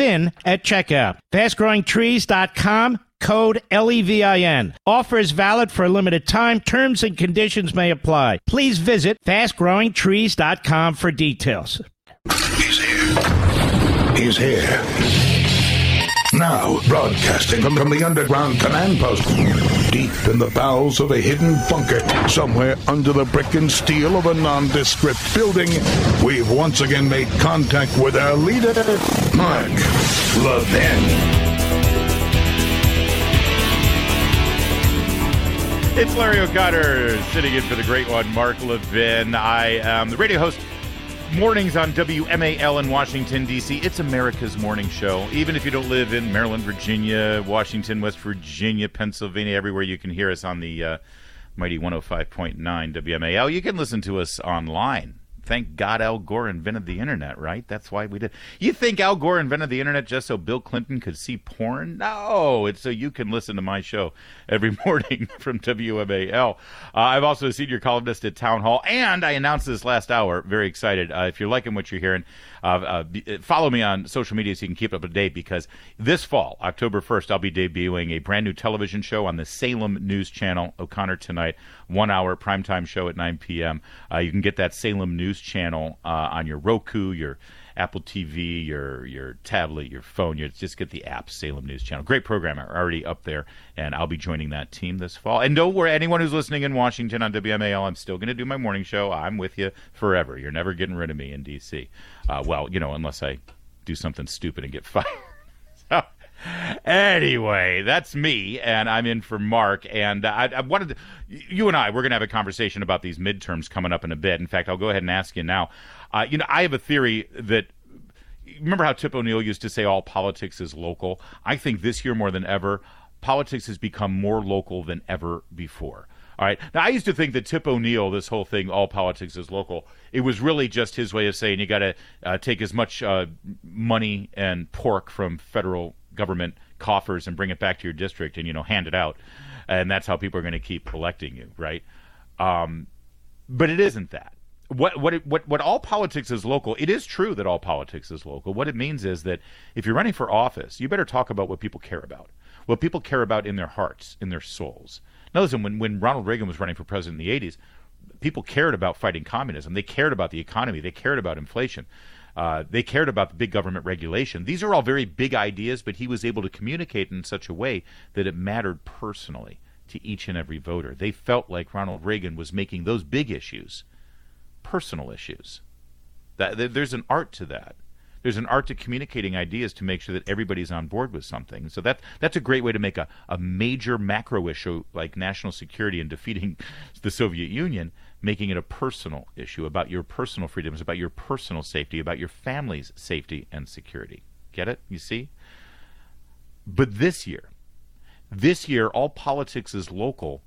at checkout. Fastgrowingtrees.com code LEVIN. Offer is valid for a limited time. Terms and conditions may apply. Please visit fastgrowingtrees.com for details. He's here. He's here. Now, broadcasting from the underground command post, deep in the bowels of a hidden bunker, somewhere under the brick and steel of a nondescript building, we've once again made contact with our leader, Mark Levin. It's Larry O'Connor sitting in for the great one, Mark Levin. I am the radio host mornings on WMAL in Washington, D.C. It's America's morning show. Even if you don't live in Maryland, Virginia, Washington, West Virginia, Pennsylvania, everywhere you can hear us on the uh, mighty 105.9 WMAL, you can listen to us online thank God Al Gore invented the internet, right? That's why we did. You think Al Gore invented the internet just so Bill Clinton could see porn? No, it's so you can listen to my show every morning from WMAL. Uh, I've also a senior columnist at Town Hall, and I announced this last hour. Very excited. Uh, if you're liking what you're hearing, uh, uh follow me on social media so you can keep up to date because this fall, October 1st, I'll be debuting a brand new television show on the Salem News Channel. O'Connor tonight, one hour primetime show at 9 p.m. Uh, you can get that Salem News Channel uh, on your Roku, your Apple TV, your your tablet, your phone. You just get the app Salem News Channel. Great program already up there, and I'll be joining that team this fall. And don't worry, anyone who's listening in Washington on WMAL, I'm still going to do my morning show. I'm with you forever. You're never getting rid of me in DC. Uh, well, you know, unless I do something stupid and get fired. so, anyway, that's me, and I'm in for Mark. And I, I wanted to, you and I, we're going to have a conversation about these midterms coming up in a bit. In fact, I'll go ahead and ask you now. Uh, you know, I have a theory that. Remember how Tip O'Neill used to say all politics is local? I think this year more than ever, politics has become more local than ever before. All right. Now, I used to think that Tip O'Neill, this whole thing, all politics is local, it was really just his way of saying you got to uh, take as much uh, money and pork from federal government coffers and bring it back to your district and you know hand it out, and that's how people are going to keep electing you, right? Um, but it isn't that. What what it, what what all politics is local. It is true that all politics is local. What it means is that if you're running for office, you better talk about what people care about, what people care about in their hearts, in their souls. Now, listen, when when Ronald Reagan was running for president in the '80s, people cared about fighting communism. They cared about the economy. They cared about inflation. Uh, they cared about the big government regulation. These are all very big ideas, but he was able to communicate in such a way that it mattered personally to each and every voter. They felt like Ronald Reagan was making those big issues personal issues. That, there's an art to that. There's an art to communicating ideas to make sure that everybody's on board with something. So that that's a great way to make a, a major macro issue like national security and defeating the Soviet Union, making it a personal issue about your personal freedoms, about your personal safety, about your family's safety and security. Get it? You see? But this year, this year, all politics is local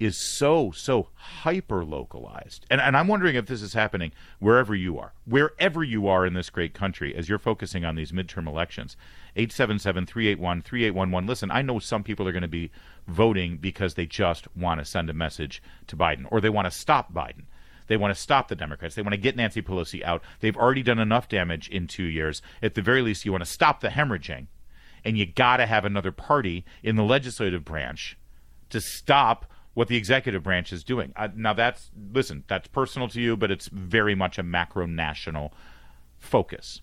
is so so hyper localized and, and i'm wondering if this is happening wherever you are wherever you are in this great country as you're focusing on these midterm elections 877-381-3811 listen i know some people are going to be voting because they just want to send a message to biden or they want to stop biden they want to stop the Democrats. They want to get Nancy Pelosi out. They've already done enough damage in two years. At the very least, you want to stop the hemorrhaging. And you got to have another party in the legislative branch to stop what the executive branch is doing. Uh, now, that's, listen, that's personal to you, but it's very much a macro national focus.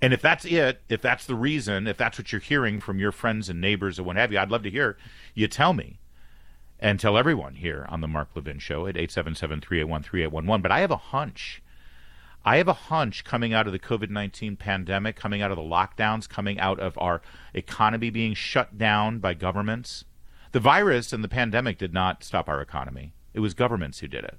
And if that's it, if that's the reason, if that's what you're hearing from your friends and neighbors and what have you, I'd love to hear you tell me and tell everyone here on the Mark Levin Show at 877 381 3811. But I have a hunch. I have a hunch coming out of the COVID 19 pandemic, coming out of the lockdowns, coming out of our economy being shut down by governments the virus and the pandemic did not stop our economy. It was governments who did it.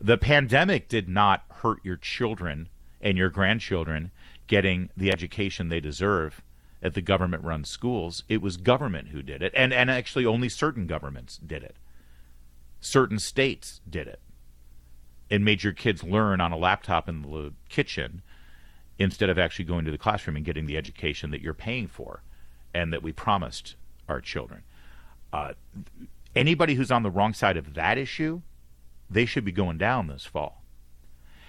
The pandemic did not hurt your children and your grandchildren getting the education they deserve at the government run schools. It was government who did it. And, and actually, only certain governments did it. Certain states did it and made your kids learn on a laptop in the kitchen instead of actually going to the classroom and getting the education that you're paying for and that we promised our children. Uh, anybody who's on the wrong side of that issue, they should be going down this fall.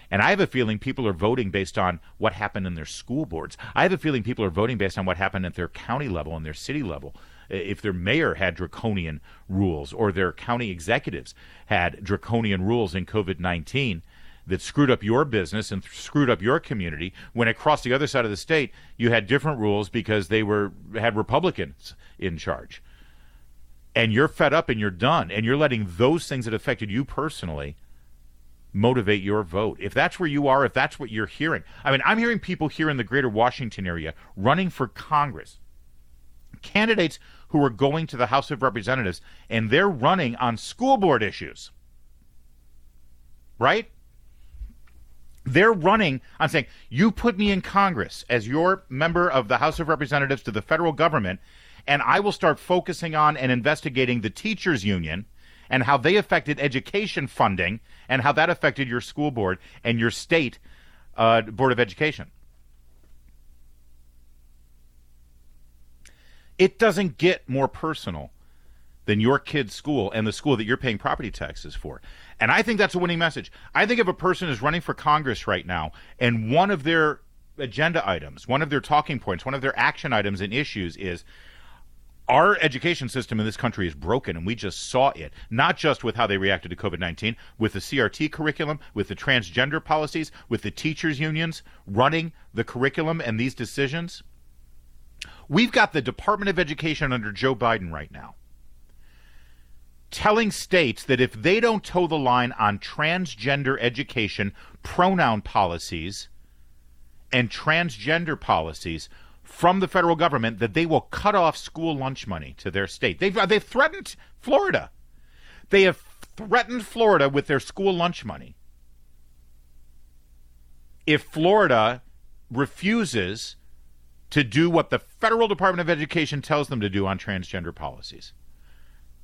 And I have a feeling people are voting based on what happened in their school boards. I have a feeling people are voting based on what happened at their county level and their city level. If their mayor had draconian rules or their county executives had draconian rules in COVID 19 that screwed up your business and screwed up your community, when across the other side of the state you had different rules because they were had Republicans in charge and you're fed up and you're done and you're letting those things that affected you personally motivate your vote. If that's where you are, if that's what you're hearing. I mean, I'm hearing people here in the greater Washington area running for Congress. Candidates who are going to the House of Representatives and they're running on school board issues. Right? They're running on saying, You put me in Congress as your member of the House of Representatives to the federal government, and I will start focusing on and investigating the teachers union and how they affected education funding and how that affected your school board and your state uh, board of education. It doesn't get more personal than your kid's school and the school that you're paying property taxes for. And I think that's a winning message. I think if a person is running for Congress right now and one of their agenda items, one of their talking points, one of their action items and issues is our education system in this country is broken, and we just saw it, not just with how they reacted to COVID 19, with the CRT curriculum, with the transgender policies, with the teachers' unions running the curriculum and these decisions. We've got the Department of Education under Joe Biden right now telling states that if they don't toe the line on transgender education, pronoun policies, and transgender policies, from the federal government that they will cut off school lunch money to their state. They've, uh, they've threatened Florida. They have threatened Florida with their school lunch money. If Florida refuses to do what the federal Department of Education tells them to do on transgender policies.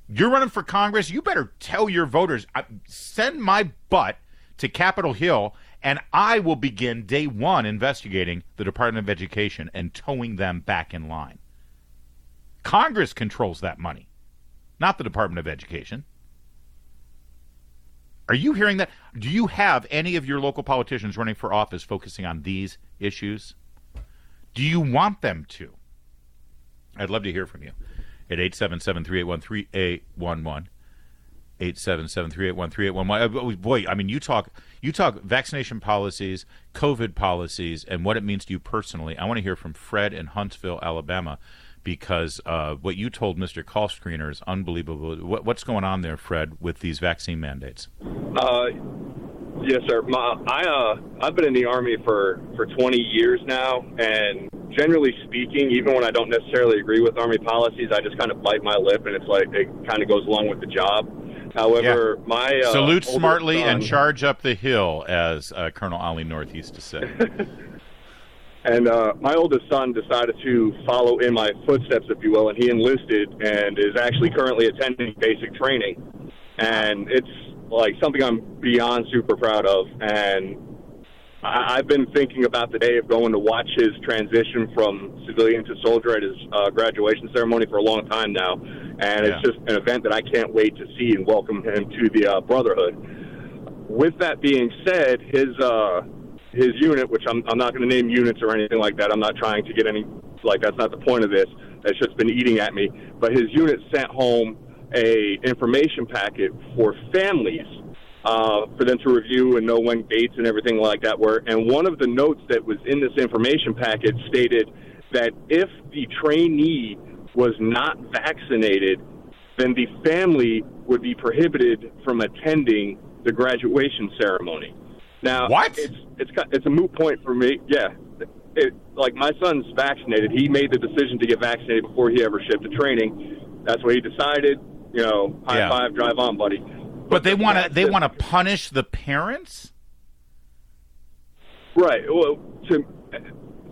You're running for Congress, you better tell your voters, uh, send my butt to Capitol Hill and I will begin day one investigating the Department of Education and towing them back in line. Congress controls that money, not the Department of Education. Are you hearing that? Do you have any of your local politicians running for office focusing on these issues? Do you want them to? I'd love to hear from you at 877 381 3811. 877-381-3811. Boy, I mean, you talk you talk vaccination policies, COVID policies, and what it means to you personally. I want to hear from Fred in Huntsville, Alabama, because uh, what you told Mr. Call Screener is unbelievable. What, what's going on there, Fred, with these vaccine mandates? Uh, yes, sir. My, I uh, I've been in the army for for 20 years now, and generally speaking, even when I don't necessarily agree with army policies, I just kind of bite my lip, and it's like it kind of goes along with the job. However, yeah. my uh, salute smartly son, and charge up the hill, as uh, Colonel Ollie North used to say. and uh, my oldest son decided to follow in my footsteps, if you will, and he enlisted and is actually currently attending basic training. And it's like something I'm beyond super proud of. And I- I've been thinking about the day of going to watch his transition from civilian to soldier at his uh, graduation ceremony for a long time now and yeah. it's just an event that I can't wait to see and welcome him to the uh, Brotherhood. With that being said, his uh, his unit, which I'm, I'm not going to name units or anything like that. I'm not trying to get any like that's not the point of this. That's just been eating at me. But his unit sent home a information packet for families uh, for them to review and know when dates and everything like that were. And one of the notes that was in this information packet stated that if the trainee was not vaccinated, then the family would be prohibited from attending the graduation ceremony. Now, what? It's it's it's a moot point for me. Yeah, it, like my son's vaccinated. He made the decision to get vaccinated before he ever shipped to training. That's what he decided. You know, high yeah. five, drive on, buddy. But, but they want to they want to punish the parents. Right. Well, to,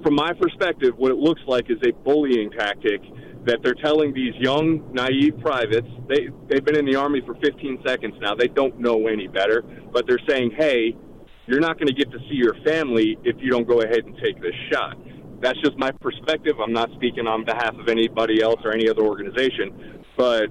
from my perspective, what it looks like is a bullying tactic that they're telling these young, naive privates, they, they've been in the Army for 15 seconds now, they don't know any better, but they're saying, hey, you're not going to get to see your family if you don't go ahead and take this shot. That's just my perspective. I'm not speaking on behalf of anybody else or any other organization, but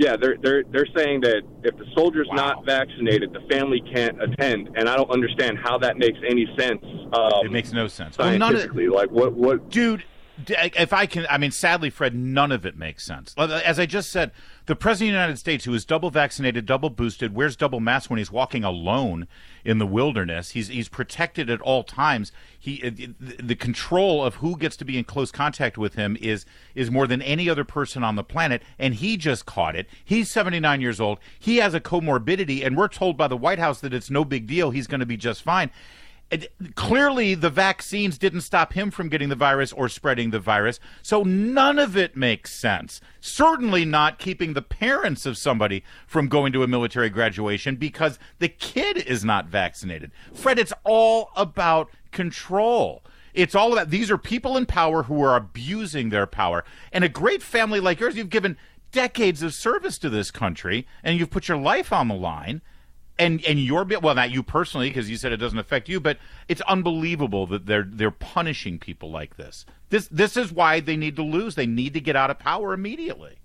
yeah, they're they're they're saying that if the soldier's wow. not vaccinated, the family can't attend, and I don't understand how that makes any sense. Um, it makes no sense. Scientifically, well, of, like what what dude? If I can, I mean, sadly, Fred, none of it makes sense. As I just said, the president of the United States, who is double vaccinated, double boosted, wears double mask when he's walking alone in the wilderness. He's he's protected at all times. He uh, the control of who gets to be in close contact with him is is more than any other person on the planet, and he just caught it. He's 79 years old. He has a comorbidity, and we're told by the White House that it's no big deal. He's going to be just fine clearly the vaccines didn't stop him from getting the virus or spreading the virus. So none of it makes sense. Certainly not keeping the parents of somebody from going to a military graduation because the kid is not vaccinated. Fred, it's all about control. It's all about these are people in power who are abusing their power. And a great family like yours, you've given decades of service to this country and you've put your life on the line and and your well not you personally because you said it doesn't affect you but it's unbelievable that they're they're punishing people like this. This this is why they need to lose. They need to get out of power immediately.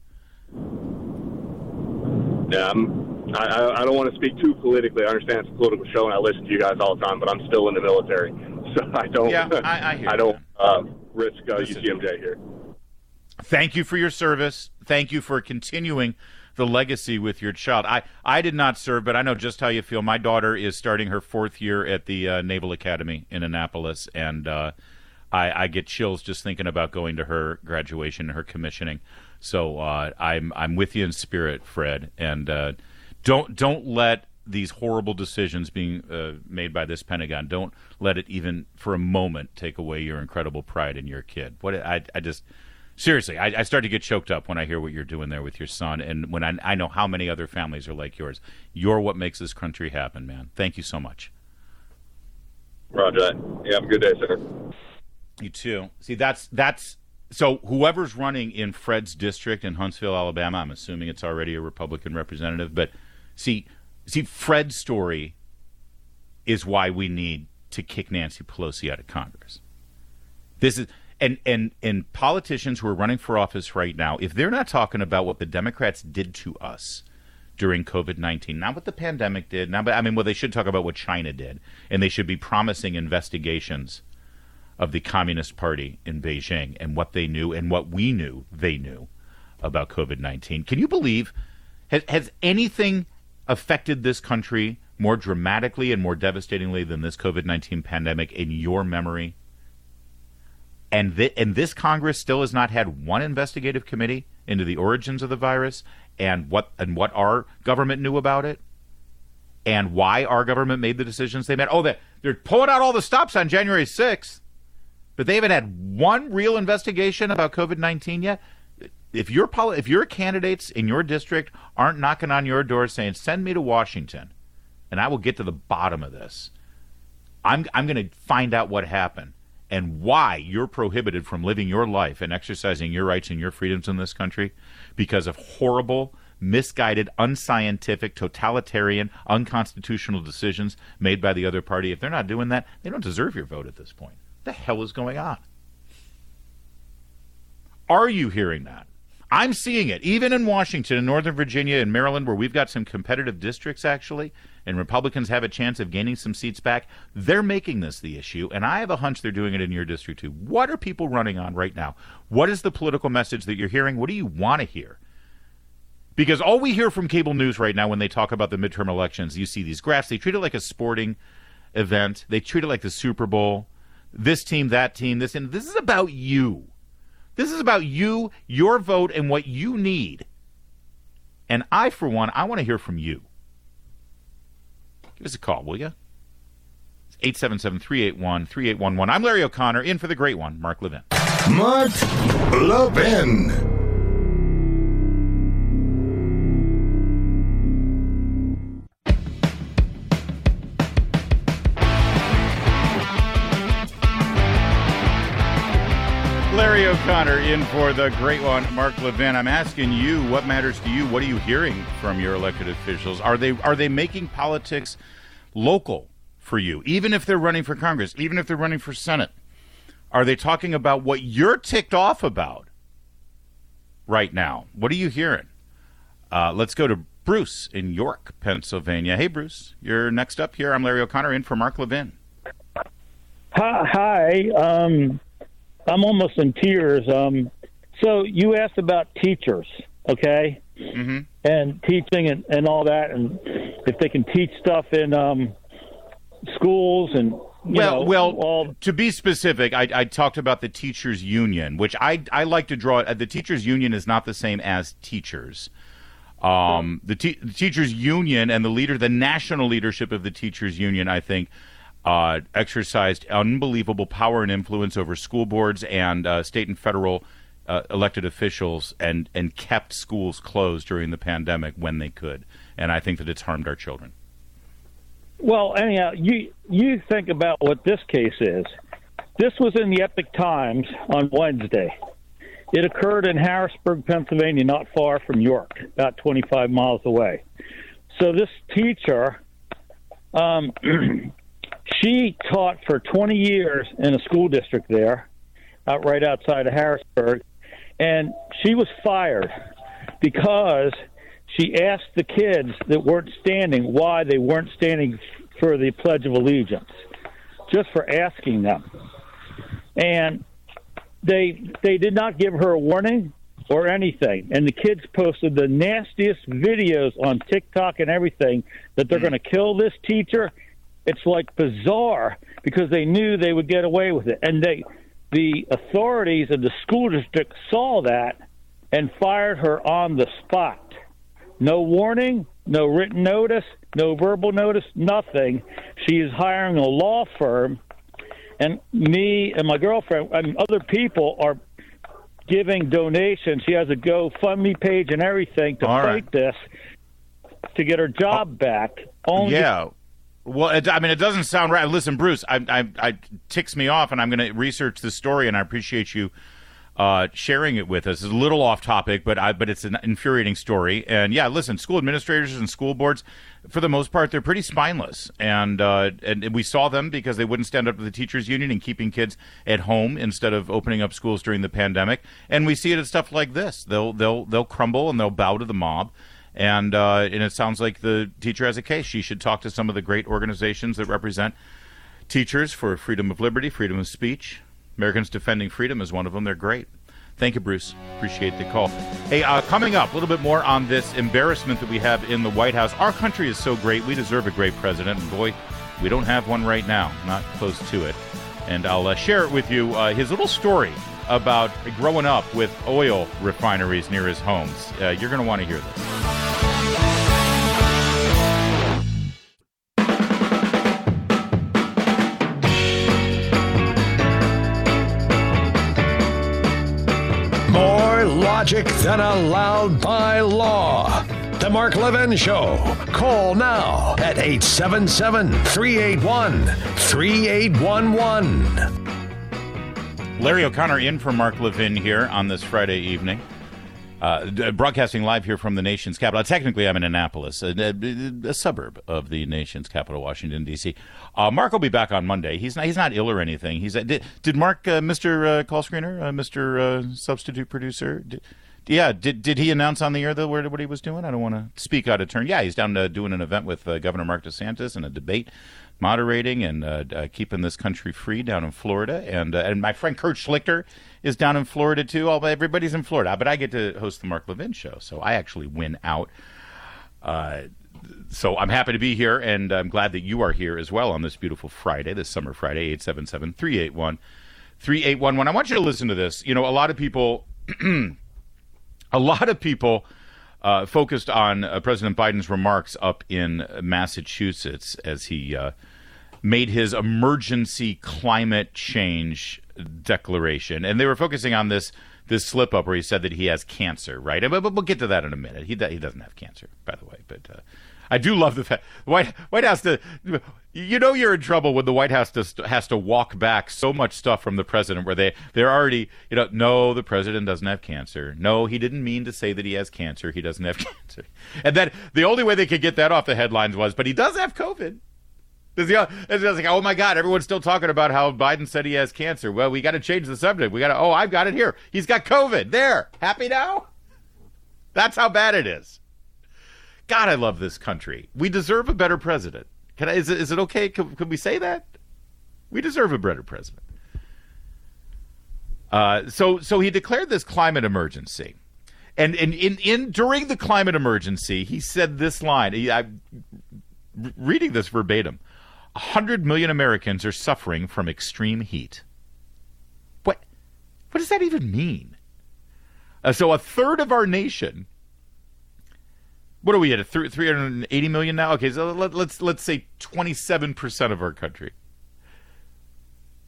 Yeah I'm, I, I don't want to speak too politically. I understand it's a political show and I listen to you guys all the time but I'm still in the military. So I don't yeah, I, I, I don't uh, risk uh, UCMJ here. Thank you for your service. Thank you for continuing the legacy with your child. I, I did not serve, but I know just how you feel. My daughter is starting her fourth year at the uh, Naval Academy in Annapolis, and uh, I, I get chills just thinking about going to her graduation, and her commissioning. So uh, I'm I'm with you in spirit, Fred, and uh, don't don't let these horrible decisions being uh, made by this Pentagon. Don't let it even for a moment take away your incredible pride in your kid. What I I just seriously, I, I, start to get choked up when I hear what you're doing there with your son, and when I, I know how many other families are like yours. You're what makes this country happen, man. Thank you so much. Roger. Yeah, have a good day, sir. You too. See, that's that's so whoever's running in Fred's district in Huntsville, Alabama. I'm assuming it's already a Republican representative, but see, see, Fred's story is why we need to kick Nancy Pelosi out of Congress. This is and and and politicians who are running for office right now, if they're not talking about what the Democrats did to us during COVID nineteen, not what the pandemic did, not but I mean, well, they should talk about what China did, and they should be promising investigations of the Communist Party in Beijing and what they knew and what we knew they knew about COVID nineteen. Can you believe? Has, has anything affected this country more dramatically and more devastatingly than this COVID 19 pandemic in your memory? And, th- and this Congress still has not had one investigative committee into the origins of the virus and what and what our government knew about it and why our government made the decisions they made. Oh, they, they're pulling out all the stops on January 6th, but they haven't had one real investigation about COVID 19 yet. If your if your candidates in your district aren't knocking on your door saying, "Send me to Washington," and I will get to the bottom of this, I'm I'm going to find out what happened and why you're prohibited from living your life and exercising your rights and your freedoms in this country because of horrible, misguided, unscientific, totalitarian, unconstitutional decisions made by the other party. If they're not doing that, they don't deserve your vote at this point. What the hell is going on? Are you hearing that? I'm seeing it, even in Washington, in Northern Virginia, and Maryland, where we've got some competitive districts, actually, and Republicans have a chance of gaining some seats back. They're making this the issue, and I have a hunch they're doing it in your district too. What are people running on right now? What is the political message that you're hearing? What do you want to hear? Because all we hear from cable news right now when they talk about the midterm elections, you see these graphs, they treat it like a sporting event, they treat it like the Super Bowl. This team, that team, this, and this is about you. This is about you, your vote, and what you need. And I, for one, I want to hear from you. Give us a call, will you? 877 381 3811. I'm Larry O'Connor, in for the great one, Mark Levin. Mark Levin. In for the great one, Mark Levin. I'm asking you, what matters to you? What are you hearing from your elected officials? Are they are they making politics local for you, even if they're running for Congress, even if they're running for Senate? Are they talking about what you're ticked off about right now? What are you hearing? Uh, let's go to Bruce in York, Pennsylvania. Hey, Bruce, you're next up here. I'm Larry O'Connor in for Mark Levin. Hi. Um, I'm almost in tears. Um, so you asked about teachers, okay, mm-hmm. and teaching and, and all that, and if they can teach stuff in um, schools and well, know, well. all To be specific, I, I talked about the teachers' union, which I I like to draw. At the teachers' union is not the same as teachers. Um, the, te- the teachers' union and the leader, the national leadership of the teachers' union, I think, uh, exercised unbelievable power and influence over school boards and uh, state and federal uh, elected officials, and and kept schools closed during the pandemic when they could. And I think that it's harmed our children. Well, anyhow, you you think about what this case is. This was in the Epoch Times on Wednesday. It occurred in Harrisburg, Pennsylvania, not far from York, about 25 miles away. So this teacher, um, she taught for 20 years in a school district there, out right outside of Harrisburg, and she was fired because she asked the kids that weren't standing why they weren't standing for the Pledge of Allegiance, just for asking them. And they they did not give her a warning or anything. And the kids posted the nastiest videos on TikTok and everything that they're hmm. going to kill this teacher. It's like bizarre because they knew they would get away with it, and they the authorities of the school district saw that and fired her on the spot. No warning, no written notice, no verbal notice, nothing. She is hiring a law firm, and me and my girlfriend and other people are giving donations. She has a GoFundMe page and everything to All fight right. this to get her job uh, back. Only yeah. Well, it, I mean, it doesn't sound right. Listen, Bruce, I, I, I ticks me off, and I'm going to research the story, and I appreciate you uh, sharing it with us. It's a little off topic, but I, but it's an infuriating story. And yeah, listen, school administrators and school boards, for the most part, they're pretty spineless, and uh, and we saw them because they wouldn't stand up to the teachers union and keeping kids at home instead of opening up schools during the pandemic. And we see it at stuff like this. They'll they'll they'll crumble and they'll bow to the mob. And uh, and it sounds like the teacher has a case. She should talk to some of the great organizations that represent teachers for freedom of liberty, freedom of speech. Americans Defending Freedom is one of them. They're great. Thank you, Bruce. Appreciate the call. Hey, uh, coming up, a little bit more on this embarrassment that we have in the White House. Our country is so great. We deserve a great president. And boy, we don't have one right now, not close to it. And I'll uh, share it with you uh, his little story about growing up with oil refineries near his homes. Uh, you're going to want to hear this. Logic than allowed by law. The Mark Levin Show. Call now at 877 381 3811. Larry O'Connor in for Mark Levin here on this Friday evening. Uh, broadcasting live here from the nation's capital. Technically, I'm in Annapolis, a, a, a suburb of the nation's capital, Washington D.C. Uh, Mark will be back on Monday. He's not. He's not ill or anything. He's. Uh, did, did Mark, uh, Mr. Uh, call screener, uh, Mr. Uh, substitute producer? Did, yeah. Did Did he announce on the air though what he was doing? I don't want to speak out of turn. Yeah, he's down uh, doing an event with uh, Governor Mark DeSantis and a debate. Moderating and uh, uh, keeping this country free down in Florida, and uh, and my friend Kurt Schlichter is down in Florida too. All everybody's in Florida, but I get to host the Mark Levin show, so I actually win out. Uh, so I'm happy to be here, and I'm glad that you are here as well on this beautiful Friday, this summer Friday, 877 381 3811. I want you to listen to this. You know, a lot of people, a lot of people uh, focused on uh, President Biden's remarks up in Massachusetts as he uh, made his emergency climate change declaration, and they were focusing on this this slip up where he said that he has cancer, right? But, but we'll get to that in a minute. He he doesn't have cancer, by the way, but. Uh, I do love the fact White White House. To, you know you're in trouble when the White House does, has to walk back so much stuff from the president, where they they're already you know no the president doesn't have cancer. No, he didn't mean to say that he has cancer. He doesn't have cancer. And then the only way they could get that off the headlines was, but he does have COVID. It's like, oh my God, everyone's still talking about how Biden said he has cancer. Well, we got to change the subject. We got to, oh, I've got it here. He's got COVID. There. Happy now? That's how bad it is. God, I love this country. We deserve a better president. Can I, is, it, is it okay? Can, can we say that? We deserve a better president. Uh, so, so he declared this climate emergency. And, and in, in during the climate emergency, he said this line. He, I'm reading this verbatim. 100 million Americans are suffering from extreme heat. What, what does that even mean? Uh, so a third of our nation what are we at? 380 million now? Okay, so let, let's let's say 27% of our country.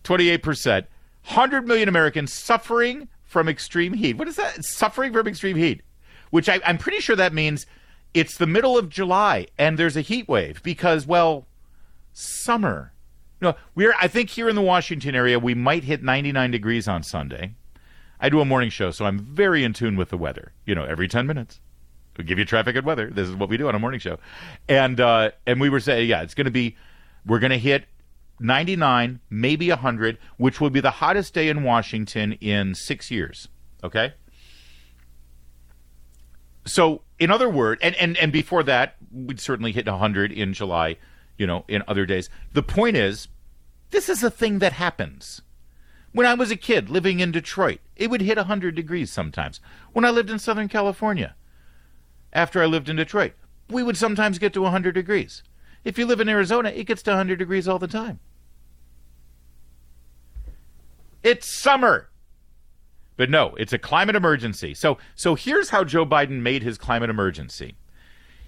28%. 100 million Americans suffering from extreme heat. What is that? Suffering from extreme heat. Which I, I'm pretty sure that means it's the middle of July and there's a heat wave because, well, summer. No, we're I think here in the Washington area we might hit 99 degrees on Sunday. I do a morning show, so I'm very in tune with the weather. You know, every 10 minutes. We give you traffic and weather. This is what we do on a morning show, and uh, and we were saying, yeah, it's going to be, we're going to hit 99, maybe 100, which will be the hottest day in Washington in six years. Okay. So, in other words, and, and, and before that, we'd certainly hit 100 in July, you know, in other days. The point is, this is a thing that happens. When I was a kid living in Detroit, it would hit 100 degrees sometimes. When I lived in Southern California, after I lived in Detroit. We would sometimes get to 100 degrees. If you live in Arizona, it gets to 100 degrees all the time. It's summer. But no, it's a climate emergency. So so here's how Joe Biden made his climate emergency.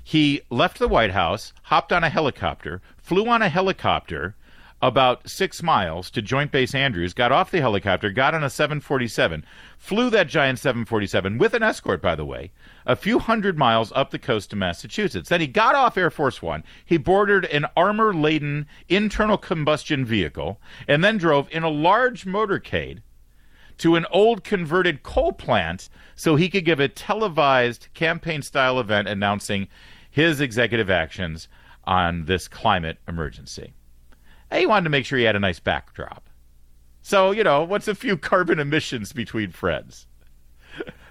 He left the White House, hopped on a helicopter, flew on a helicopter about six miles to Joint Base Andrews, got off the helicopter, got on a 747, flew that giant 747 with an escort, by the way, a few hundred miles up the coast to Massachusetts. Then he got off Air Force One, he boarded an armor laden internal combustion vehicle, and then drove in a large motorcade to an old converted coal plant so he could give a televised campaign style event announcing his executive actions on this climate emergency he wanted to make sure he had a nice backdrop. So, you know, what's a few carbon emissions between friends?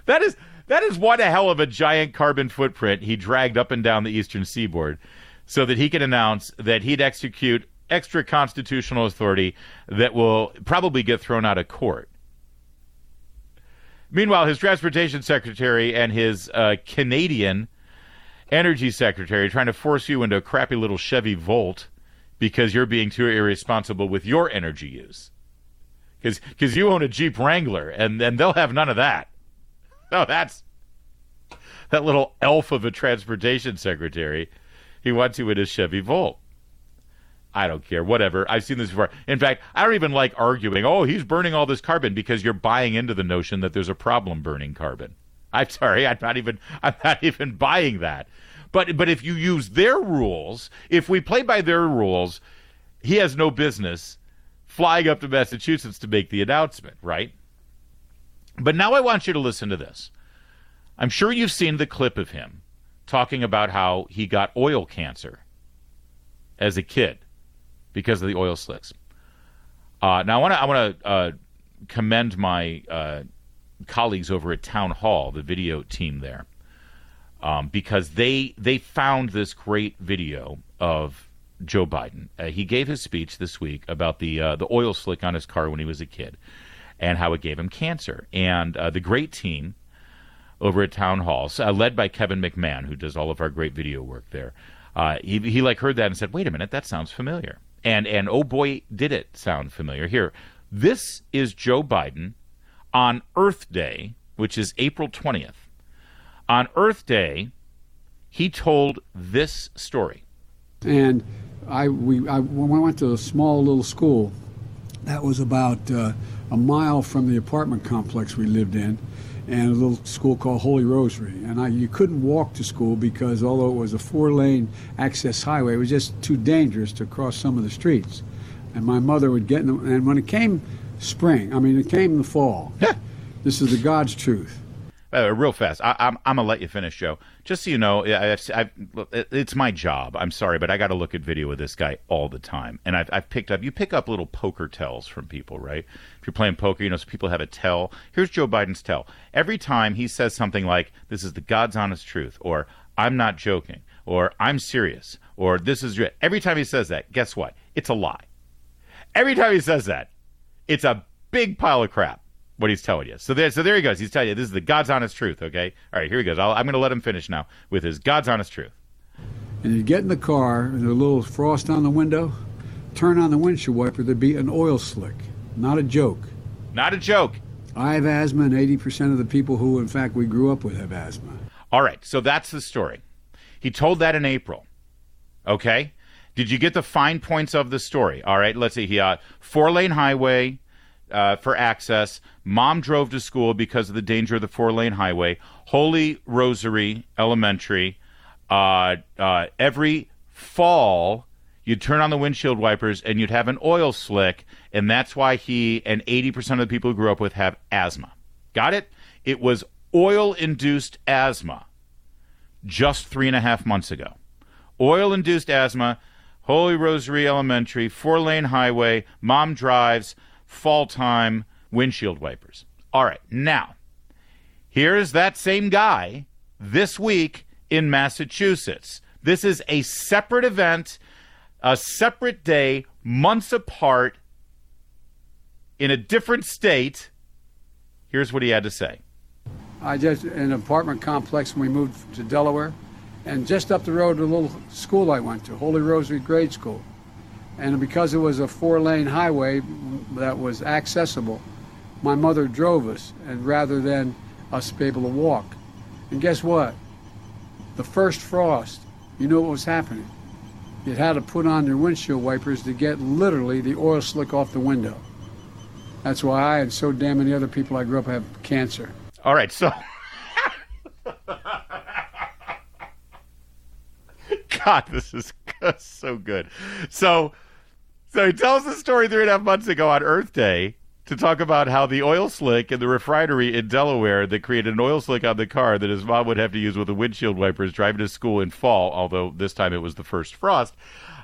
that is that is one hell of a giant carbon footprint he dragged up and down the eastern seaboard so that he could announce that he'd execute extra constitutional authority that will probably get thrown out of court. Meanwhile, his transportation secretary and his uh, Canadian energy secretary trying to force you into a crappy little Chevy Volt because you're being too irresponsible with your energy use. Because you own a Jeep Wrangler, and, and they'll have none of that. No, that's that little elf of a transportation secretary. He wants you in his Chevy Volt. I don't care. Whatever. I've seen this before. In fact, I don't even like arguing. Oh, he's burning all this carbon because you're buying into the notion that there's a problem burning carbon. I'm sorry. I'm not even. I'm not even buying that. But but if you use their rules, if we play by their rules, he has no business flying up to Massachusetts to make the announcement, right? But now I want you to listen to this. I'm sure you've seen the clip of him talking about how he got oil cancer as a kid because of the oil slicks. Uh, now I want to I want to uh, commend my uh, colleagues over at Town Hall, the video team there, um, because they they found this great video of Joe Biden. Uh, he gave his speech this week about the uh, the oil slick on his car when he was a kid, and how it gave him cancer. And uh, the great team over at Town Hall, led by Kevin McMahon, who does all of our great video work there. he, he like heard that and said, "Wait a minute, that sounds familiar." And and oh boy, did it sound familiar. Here, this is Joe Biden on Earth Day, which is April 20th. On Earth Day, he told this story. And I we I, when I went to a small little school that was about uh, a mile from the apartment complex we lived in and a little school called Holy Rosary. And I, you couldn't walk to school because although it was a four-lane access highway, it was just too dangerous to cross some of the streets. And my mother would get in, the, and when it came spring, I mean, it came in the fall. this is the God's truth. Uh, real fast, I, am I'm, I'm gonna let you finish, Joe. Just so you know, I, I, it's my job. I'm sorry, but I got to look at video of this guy all the time, and I've, I've picked up. You pick up little poker tells from people, right? If you're playing poker, you know, so people have a tell. Here's Joe Biden's tell. Every time he says something like, "This is the God's honest truth," or "I'm not joking," or "I'm serious," or "This is," every time he says that, guess what? It's a lie. Every time he says that, it's a big pile of crap what he's telling you. So there, so there he goes. He's telling you this is the God's honest truth. Okay, all right, here he goes. i am going to let him finish now with his God's honest truth. And you get in the car, and there's a little frost on the window. Turn on the windshield wiper. There'd be an oil slick. Not a joke. Not a joke. I have asthma, and 80% of the people who, in fact, we grew up with have asthma. All right, so that's the story. He told that in April. Okay, did you get the fine points of the story? All right, let's see. He uh, four lane highway uh, for access. Mom drove to school because of the danger of the four lane highway. Holy Rosary Elementary. Uh, uh, every fall, you'd turn on the windshield wipers and you'd have an oil slick, and that's why he and 80% of the people who grew up with have asthma. Got it? It was oil induced asthma just three and a half months ago. Oil induced asthma, Holy Rosary Elementary, four lane highway, mom drives fall time windshield wipers. All right, now, here's that same guy this week in Massachusetts. This is a separate event, a separate day, months apart, in a different state. Here's what he had to say. I just in an apartment complex when we moved to Delaware, and just up the road, a little school I went to, Holy Rosary Grade School. And because it was a four lane highway that was accessible, my mother drove us, and rather than us be able to walk. And guess what? The first frost, you knew what was happening. You had to put on your windshield wipers to get literally the oil slick off the window. That's why I and so damn many other people I grew up have cancer. All right, so. God, this is so good. So so he tells the story three and a half months ago on Earth Day to talk about how the oil slick in the refinery in Delaware that created an oil slick on the car that his mom would have to use with the windshield wipers driving to school in fall, although this time it was the first frost.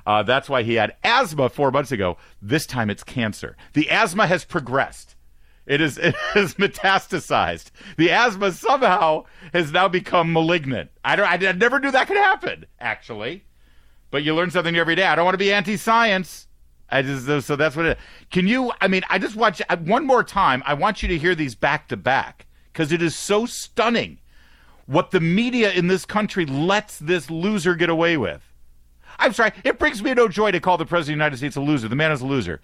Uh, that's why he had asthma four months ago. This time it's cancer. The asthma has progressed. It is it has metastasized. The asthma somehow has now become malignant. I don't. I, I never knew that could happen. Actually, but you learn something new every day. I don't want to be anti-science. I just so that's what it. Can you? I mean, I just watch one more time. I want you to hear these back to back because it is so stunning what the media in this country lets this loser get away with. I'm sorry, it brings me no joy to call the President of the United States a loser. The man is a loser.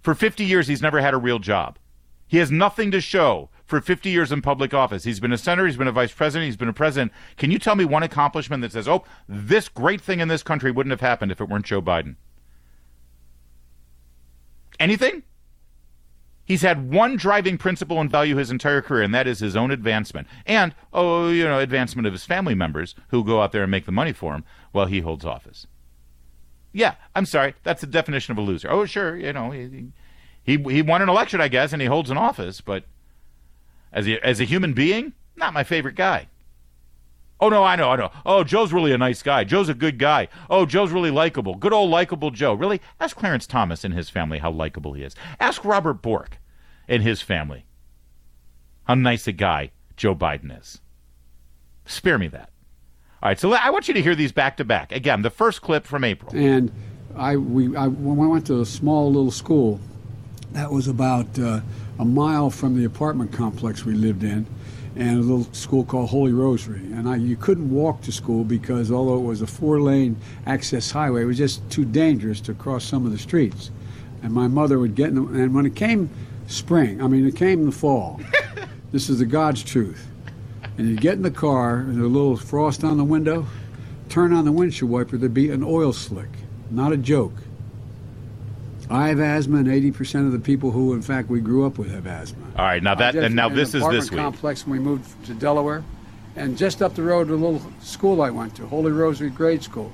For 50 years, he's never had a real job. He has nothing to show for 50 years in public office. He's been a senator, he's been a vice president, he's been a president. Can you tell me one accomplishment that says, oh, this great thing in this country wouldn't have happened if it weren't Joe Biden? Anything? He's had one driving principle and value his entire career, and that is his own advancement. And, oh, you know, advancement of his family members who go out there and make the money for him while he holds office. Yeah, I'm sorry. That's the definition of a loser. Oh, sure, you know, he, he, he won an election, I guess, and he holds an office, but as a, as a human being, not my favorite guy. Oh no, I know, I know. Oh, Joe's really a nice guy. Joe's a good guy. Oh, Joe's really likable. Good old likable Joe. Really? Ask Clarence Thomas and his family how likable he is. Ask Robert Bork and his family how nice a guy Joe Biden is. Spare me that. All right, so I want you to hear these back to back. Again, the first clip from April. And I we I, when I went to a small little school that was about uh, a mile from the apartment complex we lived in and a little school called Holy Rosary. And I, you couldn't walk to school because although it was a four-lane access highway, it was just too dangerous to cross some of the streets. And my mother would get in the, and when it came spring, I mean, it came in the fall. this is the God's truth. And you get in the car, and there's a little frost on the window, turn on the windshield wiper, there'd be an oil slick. Not a joke. I have asthma, and 80% of the people who, in fact, we grew up with have asthma. All right, now that and now this is this week. complex when we moved to Delaware, and just up the road, a little school I went to, Holy Rosary Grade School,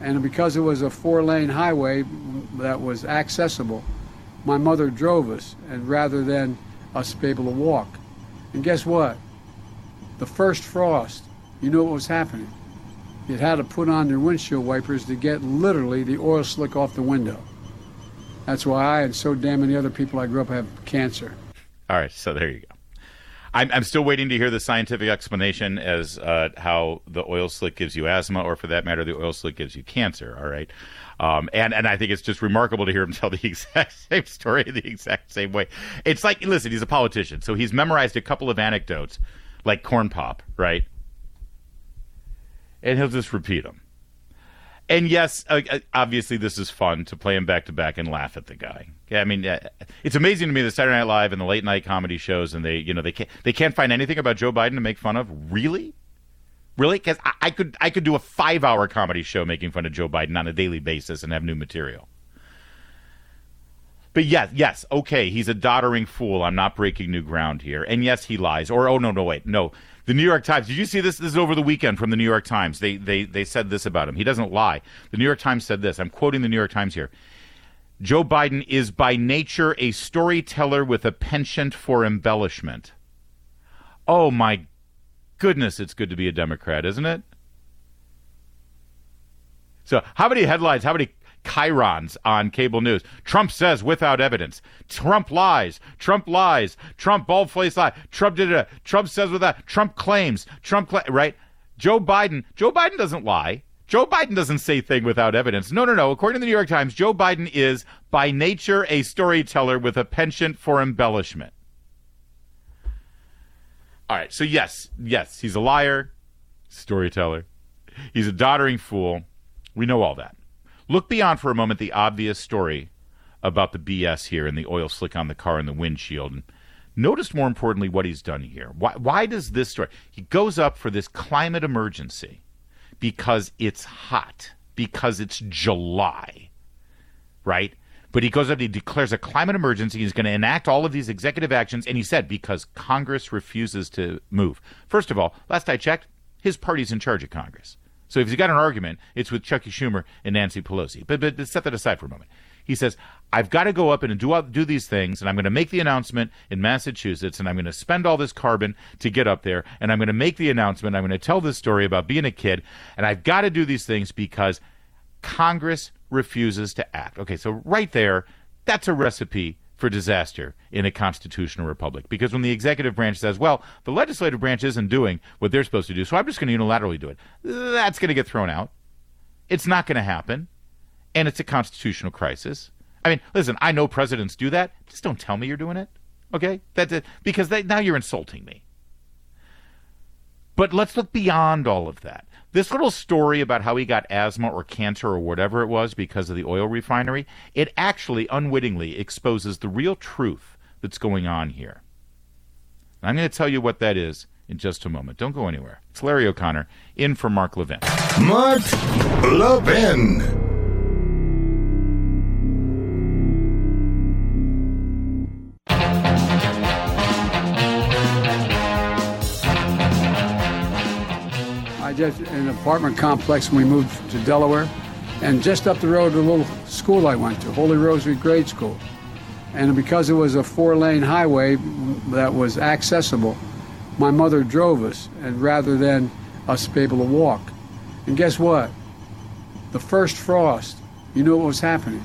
and because it was a four-lane highway that was accessible, my mother drove us, and rather than us be able to walk. And guess what? The first frost, you know what was happening? It had to put on their windshield wipers to get literally the oil slick off the window. That's why I and so damn many other people I grew up have cancer. All right, so there you go. I'm, I'm still waiting to hear the scientific explanation as uh, how the oil slick gives you asthma, or for that matter, the oil slick gives you cancer. All right, um, and and I think it's just remarkable to hear him tell the exact same story the exact same way. It's like, listen, he's a politician, so he's memorized a couple of anecdotes, like corn pop, right? And he'll just repeat them and yes, obviously this is fun to play him back to back and laugh at the guy. I mean, it's amazing to me the Saturday Night Live and the late night comedy shows, and they, you know, they can't they can't find anything about Joe Biden to make fun of. Really, really? Because I, I could I could do a five hour comedy show making fun of Joe Biden on a daily basis and have new material. But yes, yes, okay, he's a doddering fool. I'm not breaking new ground here. And yes, he lies. Or oh no, no, wait, no. The New York Times. Did you see this? This is over the weekend from the New York Times. They they they said this about him. He doesn't lie. The New York Times said this. I'm quoting the New York Times here. Joe Biden is by nature a storyteller with a penchant for embellishment. Oh my goodness, it's good to be a Democrat, isn't it? So, how many headlines, how many chyrons on cable news. Trump says without evidence. Trump lies. Trump lies. Trump bald faced lie. Trump did it. Trump says without. Trump claims. Trump cla- right. Joe Biden. Joe Biden doesn't lie. Joe Biden doesn't say thing without evidence. No, no, no. According to the New York Times, Joe Biden is by nature a storyteller with a penchant for embellishment. All right. So yes, yes, he's a liar, storyteller. He's a doddering fool. We know all that. Look beyond for a moment the obvious story about the BS here and the oil slick on the car and the windshield. And notice more importantly what he's done here. Why, why does this story? He goes up for this climate emergency because it's hot, because it's July, right? But he goes up, he declares a climate emergency. He's going to enact all of these executive actions. And he said, because Congress refuses to move. First of all, last I checked, his party's in charge of Congress. So if he's got an argument, it's with Chucky Schumer and Nancy Pelosi. But, but, set that aside for a moment. He says, I've got to go up and do, do these things, and I'm going to make the announcement in Massachusetts, and I'm going to spend all this carbon to get up there, and I'm going to make the announcement. I'm going to tell this story about being a kid, and I've got to do these things because Congress refuses to act. Okay, so right there, that's a recipe for disaster in a constitutional republic. Because when the executive branch says, well, the legislative branch isn't doing what they're supposed to do, so I'm just going to unilaterally do it, that's going to get thrown out. It's not going to happen. And it's a constitutional crisis. I mean, listen, I know presidents do that. Just don't tell me you're doing it. Okay? That, it. Because now you're insulting me. But let's look beyond all of that. This little story about how he got asthma or cancer or whatever it was because of the oil refinery, it actually unwittingly exposes the real truth that's going on here. And I'm going to tell you what that is in just a moment. Don't go anywhere. It's Larry O'Connor in for Mark Levin. Mark Levin. I just an apartment complex when we moved to Delaware, and just up the road, a little school I went to, Holy Rosary Grade School, and because it was a four-lane highway that was accessible, my mother drove us, and rather than us be able to walk. And guess what? The first frost, you knew what was happening.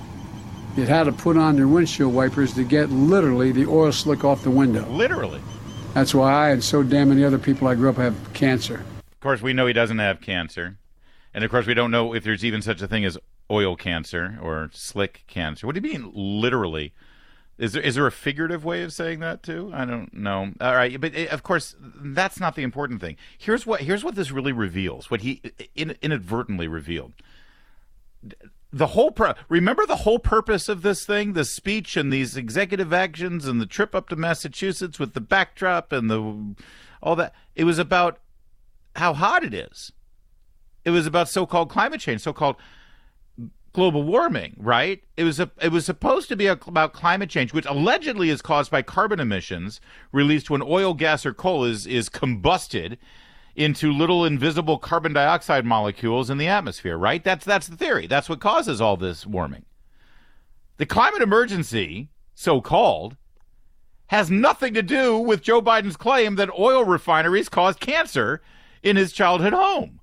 You had to put on your windshield wipers to get literally the oil slick off the window. Literally. That's why I and so damn many other people I grew up have cancer. Of course, we know he doesn't have cancer. And of course, we don't know if there's even such a thing as oil cancer or slick cancer. What do you mean, literally? Is there is there a figurative way of saying that too? I don't know. All right, but eh, of course that's not the important thing. Here's what here's what this really reveals. What he in, inadvertently revealed. The whole pro- remember the whole purpose of this thing, the speech and these executive actions and the trip up to Massachusetts with the backdrop and the all that. It was about how hot it is. It was about so-called climate change, so-called global warming, right? It was a, it was supposed to be a, about climate change, which allegedly is caused by carbon emissions released when oil, gas, or coal is is combusted into little invisible carbon dioxide molecules in the atmosphere, right? That's that's the theory. That's what causes all this warming. The climate emergency, so called, has nothing to do with Joe Biden's claim that oil refineries cause cancer in his childhood home.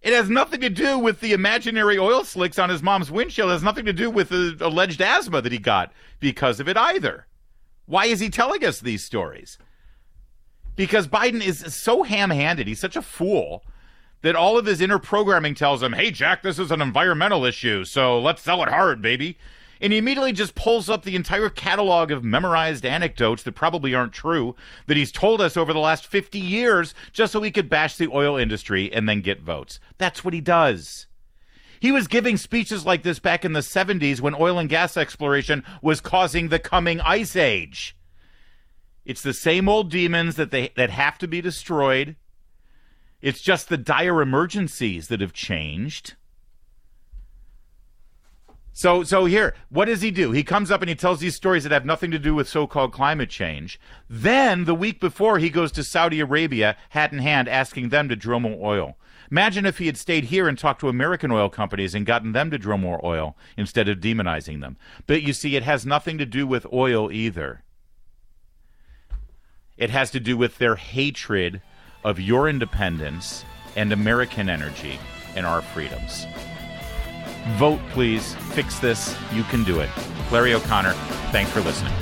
It has nothing to do with the imaginary oil slicks on his mom's windshield. It has nothing to do with the alleged asthma that he got because of it either. Why is he telling us these stories? Because Biden is so ham handed. He's such a fool that all of his inner programming tells him, hey, Jack, this is an environmental issue, so let's sell it hard, baby. And he immediately just pulls up the entire catalog of memorized anecdotes that probably aren't true that he's told us over the last 50 years just so he could bash the oil industry and then get votes. That's what he does. He was giving speeches like this back in the 70s when oil and gas exploration was causing the coming ice age. It's the same old demons that they that have to be destroyed. It's just the dire emergencies that have changed. So, so here, what does he do? He comes up and he tells these stories that have nothing to do with so-called climate change. Then, the week before, he goes to Saudi Arabia, hat in hand, asking them to drill more oil. Imagine if he had stayed here and talked to American oil companies and gotten them to drill more oil instead of demonizing them. But you see, it has nothing to do with oil either. It has to do with their hatred of your independence and American energy and our freedoms. Vote, please. Fix this. You can do it. Larry O'Connor, thanks for listening.